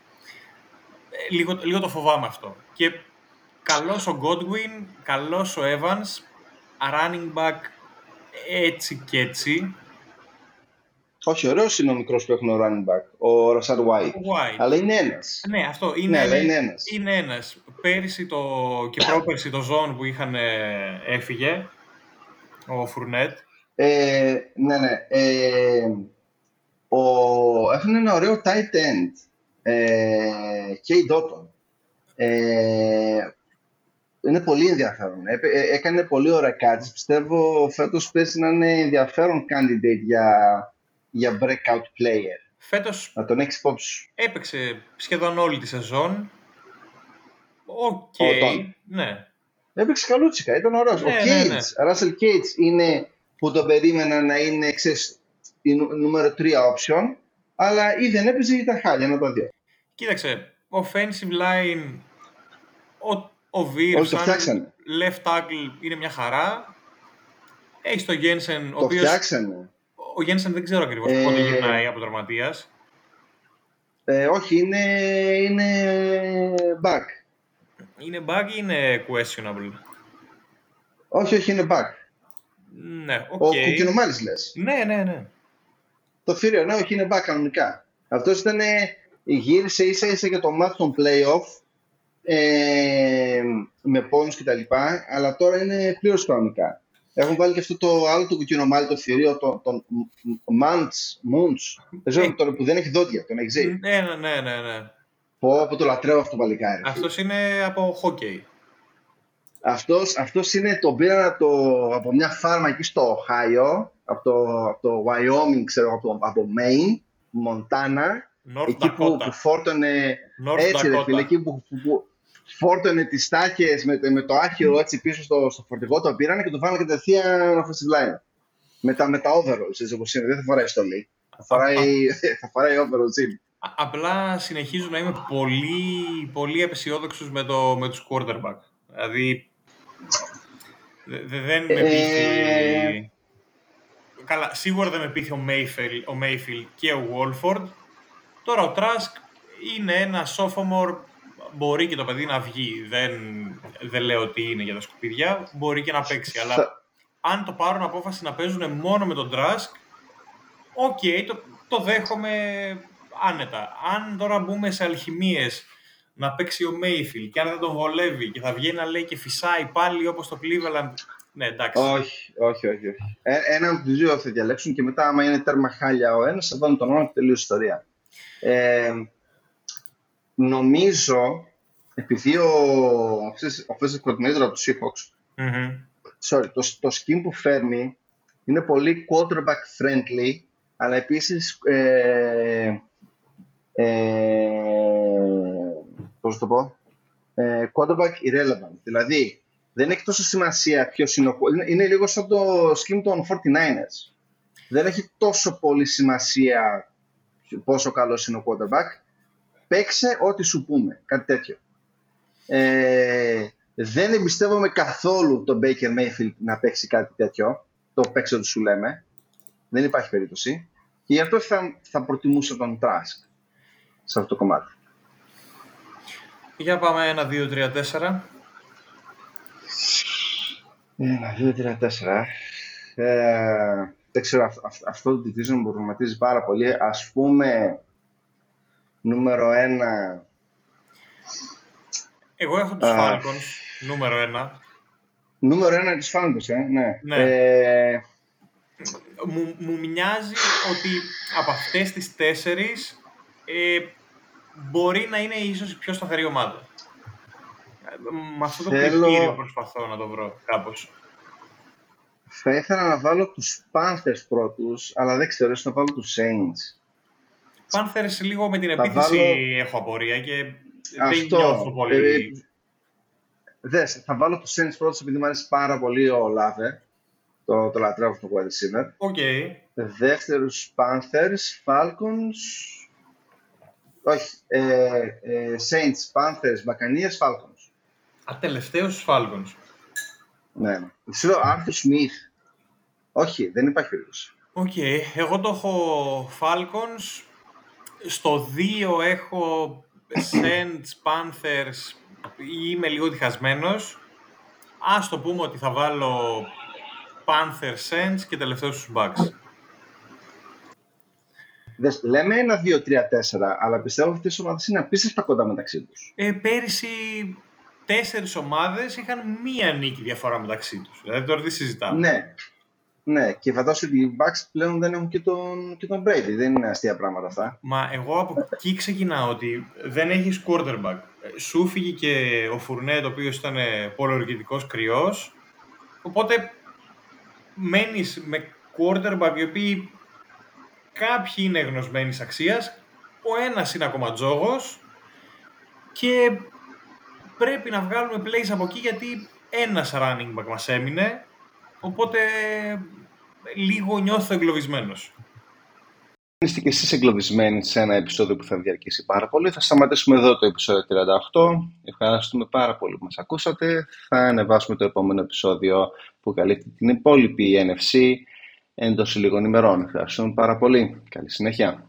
Ε, λίγο, λίγο το φοβάμαι αυτό. Και καλός ο Godwin, καλός ο Evans, running back έτσι και έτσι. Όχι, ωραίος είναι ο μικρός που έχουν ο running back, ο Ρασάρ White. White. Αλλά είναι ένας. Ναι, αυτό είναι, ναι, είναι ένας. Είναι ένας. Πέρυσι το, και πρόπερσι το ζών που είχαν έφυγε, ο Φουρνέτ. Ε, ναι, ναι. Ε, ο, έχουν ένα ωραίο tight end. Ε, Cade Otton. Ε, είναι πολύ ενδιαφέρον. Ε, ε, έκανε πολύ ωραία κάτι. Πιστεύω φέτος παίζει να είναι ενδιαφέρον candidate για, για breakout player. Φέτος να τον έχεις υπόψη Έπαιξε σχεδόν όλη τη σεζόν. OK. Okay. Ναι. Έπαιξε καλούτσικα, ήταν ωραίος. Ναι, ο Gage, ναι, ναι. Russell Gage είναι που το περίμενα να είναι ξέρεις, η νούμερο 3 option, αλλά ή δεν έπαιζε ή ήταν χάλια, να το δει. Κοίταξε, offensive line, ο ο Βίρ, σαν left tackle, είναι μια χαρά. Έχει το Γένσεν, ο οποίο. Ο Γένσεν δεν ξέρω ακριβώς ε... πότε γυρνάει από τραυματία. Ε, όχι, είναι, είναι back. Είναι back ή είναι questionable; Όχι, όχι, είναι back. Ναι, okay. Ο Κουκκινομάλης λες. Ναι, ναι, ναι. Το θηρίο, ναι, όχι, είναι back κανονικά. Αυτός ήταν, γύρισε ίσα ίσα για το μάτι των playoff ε, με πόνους κτλ. Αλλά τώρα είναι πλήρως κανονικά. Έχουν βάλει και αυτό το άλλο το κουκκινομάλι, το θηρίο, τον το, Μάντς, Μούντς, δεν ξέρω ε. τώρα που δεν έχει δόντια, τον έχει ζει. Ναι, ναι, ναι, ναι. ναι. Πω, από το λατρεύω αυτό το παλικάρι. Αυτός είναι από χόκκι. Αυτός, αυτός είναι, τον πήρα το, από μια φάρμα εκεί στο Οχάιο, από το, από το Wyoming, ξέρω, από, το, από Maine, Montana, North εκεί που, που φόρτωνε, North έτσι Dakota. ρε φίλε, εκεί που, που, φόρτωνε τις τάχες με, με, το άχυρο έτσι πίσω στο, στο φορτηγό, το πήραν και το βάλανε κατευθείαν offensive line. Με τα, με τα overalls, έτσι όπως είναι. Δεν θα φοράει στολή. Θα φοράει, [laughs] θα φοράει overalls. Απλά συνεχίζω να είμαι πολύ, πολύ απεσιόδοξος με, το, με τους quarterback. Δηλαδή, δε, δεν με ε, πείθει... Καλά, σίγουρα δεν με πείθει ο Mayfield, ο Mayfield και ο Wolford. Τώρα ο Trask είναι ένα sophomore μπορεί και το παιδί να βγει. Δεν, δεν λέω ότι είναι για τα σκουπίδια. Μπορεί και να παίξει. Αλλά αν το πάρουν απόφαση να παίζουν μόνο με τον Trask, OK, okay, το, το δέχομαι άνετα. Αν τώρα μπούμε σε αλχημίες να παίξει ο Mayfield και αν δεν τον βολεύει και θα βγαίνει να λέει και φυσάει πάλι όπως το Cleveland, ναι, εντάξει. Όχι, όχι, όχι. όχι. Ε, έναν από τους δύο θα διαλέξουν και μετά, άμα είναι τέρμα χάλια ο ένας, θα βάλουν τον άλλο και τελείω ιστορία. Ε, νομίζω, επειδή ο, ο offensive coordinator από τους Seahawks, mm-hmm. sorry, το, το scheme που φέρνει είναι πολύ quarterback friendly, αλλά επίσης ε, ε, πώς το πω, ε, quarterback irrelevant. Δηλαδή, δεν έχει τόσο σημασία ποιος είναι ο είναι, είναι λίγο σαν το scheme των 49ers. Δεν έχει τόσο πολύ σημασία πόσο καλός είναι ο quarterback παίξε ό,τι σου πούμε, κάτι τέτοιο. Ε, δεν εμπιστεύομαι καθόλου τον Baker Mayfield να παίξει κάτι τέτοιο, το παίξε ό,τι σου λέμε. Δεν υπάρχει περίπτωση. Και γι' αυτό θα, θα προτιμούσα τον Trask σε αυτό το κομμάτι. Για πάμε ένα, δύο, τρία, τέσσερα. Ένα, δύο, τρία, τέσσερα. Ε, δεν ξέρω, αυτό το division μου προβληματίζει πάρα πολύ. Ας πούμε, νούμερο ένα. Εγώ έχω τους uh, Falcons, νούμερο ένα. Νούμερο ένα της Falcons, ε, ναι. Ναι. Ε, Μου, μου μοιάζει ότι από αυτές τις τέσσερις ε, μπορεί να είναι ίσως η πιο σταθερή ομάδα. Ε, Με αυτό το Θέλω- κριτήριο προσπαθώ να το βρω κάπως. θα ήθελα να βάλω τους Panthers πρώτους, αλλά δεν ξέρω, ίσως να βάλω τους Saints. Panthers λίγο με την Θα επίθεση βάλω- έχω απορία και δεν Αυτό. νιώθω πολύ. Ε, δες, θα βάλω τους Saints πρώτους επειδή μου αρέσει πάρα πολύ ο Olave. Το, το λατρεύω στο wide receiver. OK. Δεύτερους Panthers, Falcons... Όχι, ε, ε, Saints, Panthers, Buccaneers, Falcons. Α, τελευταίος στους Falcons. Ναι, ναι. Σου λέω Arthur Smith. Όχι, δεν υπάρχει περίπτωση. Οκ, εγώ το έχω Falcons. Στο 2 έχω Saints, Panthers. Είμαι λίγο διχασμένος. Ας το πούμε ότι θα βάλω Panthers, Saints και τελευταίος στους Bucks. Δες, λέμε ένα, δύο, τρία, τέσσερα, αλλά πιστεύω ότι αυτές οι ομάδες είναι απίστευτα κοντά μεταξύ τους. Ε, πέρυσι τέσσερις ομάδες είχαν μία νίκη διαφορά μεταξύ τους. Δηλαδή τώρα τι συζητάμε. Ναι. Ναι, και φαντάζομαι ότι οι Bucks πλέον δεν έχουν και τον, και τον Brady. Δεν είναι αστεία πράγματα αυτά. Μα εγώ από εκεί ξεκινάω ότι δεν έχεις quarterback. Ε, Σου φύγει και ο Φουρνέτ, ο οποίος ήταν πολυοργητικός κρυός. Οπότε μένεις με quarterback οι οποίοι κάποιοι είναι γνωσμένης αξίας, ο ένας είναι ακόμα τζόγος και πρέπει να βγάλουμε plays από εκεί γιατί ένας running back μας έμεινε, οπότε λίγο νιώθω εγκλωβισμένος. Είστε και εσείς εγκλωβισμένοι σε ένα επεισόδιο που θα διαρκήσει πάρα πολύ. Θα σταματήσουμε εδώ το επεισόδιο 38. Ευχαριστούμε πάρα πολύ που μας ακούσατε. Θα ανεβάσουμε το επόμενο επεισόδιο που καλύπτει την υπόλοιπη NFC εντός λίγων ημερών. Ευχαριστούμε πάρα πολύ. Καλή συνέχεια.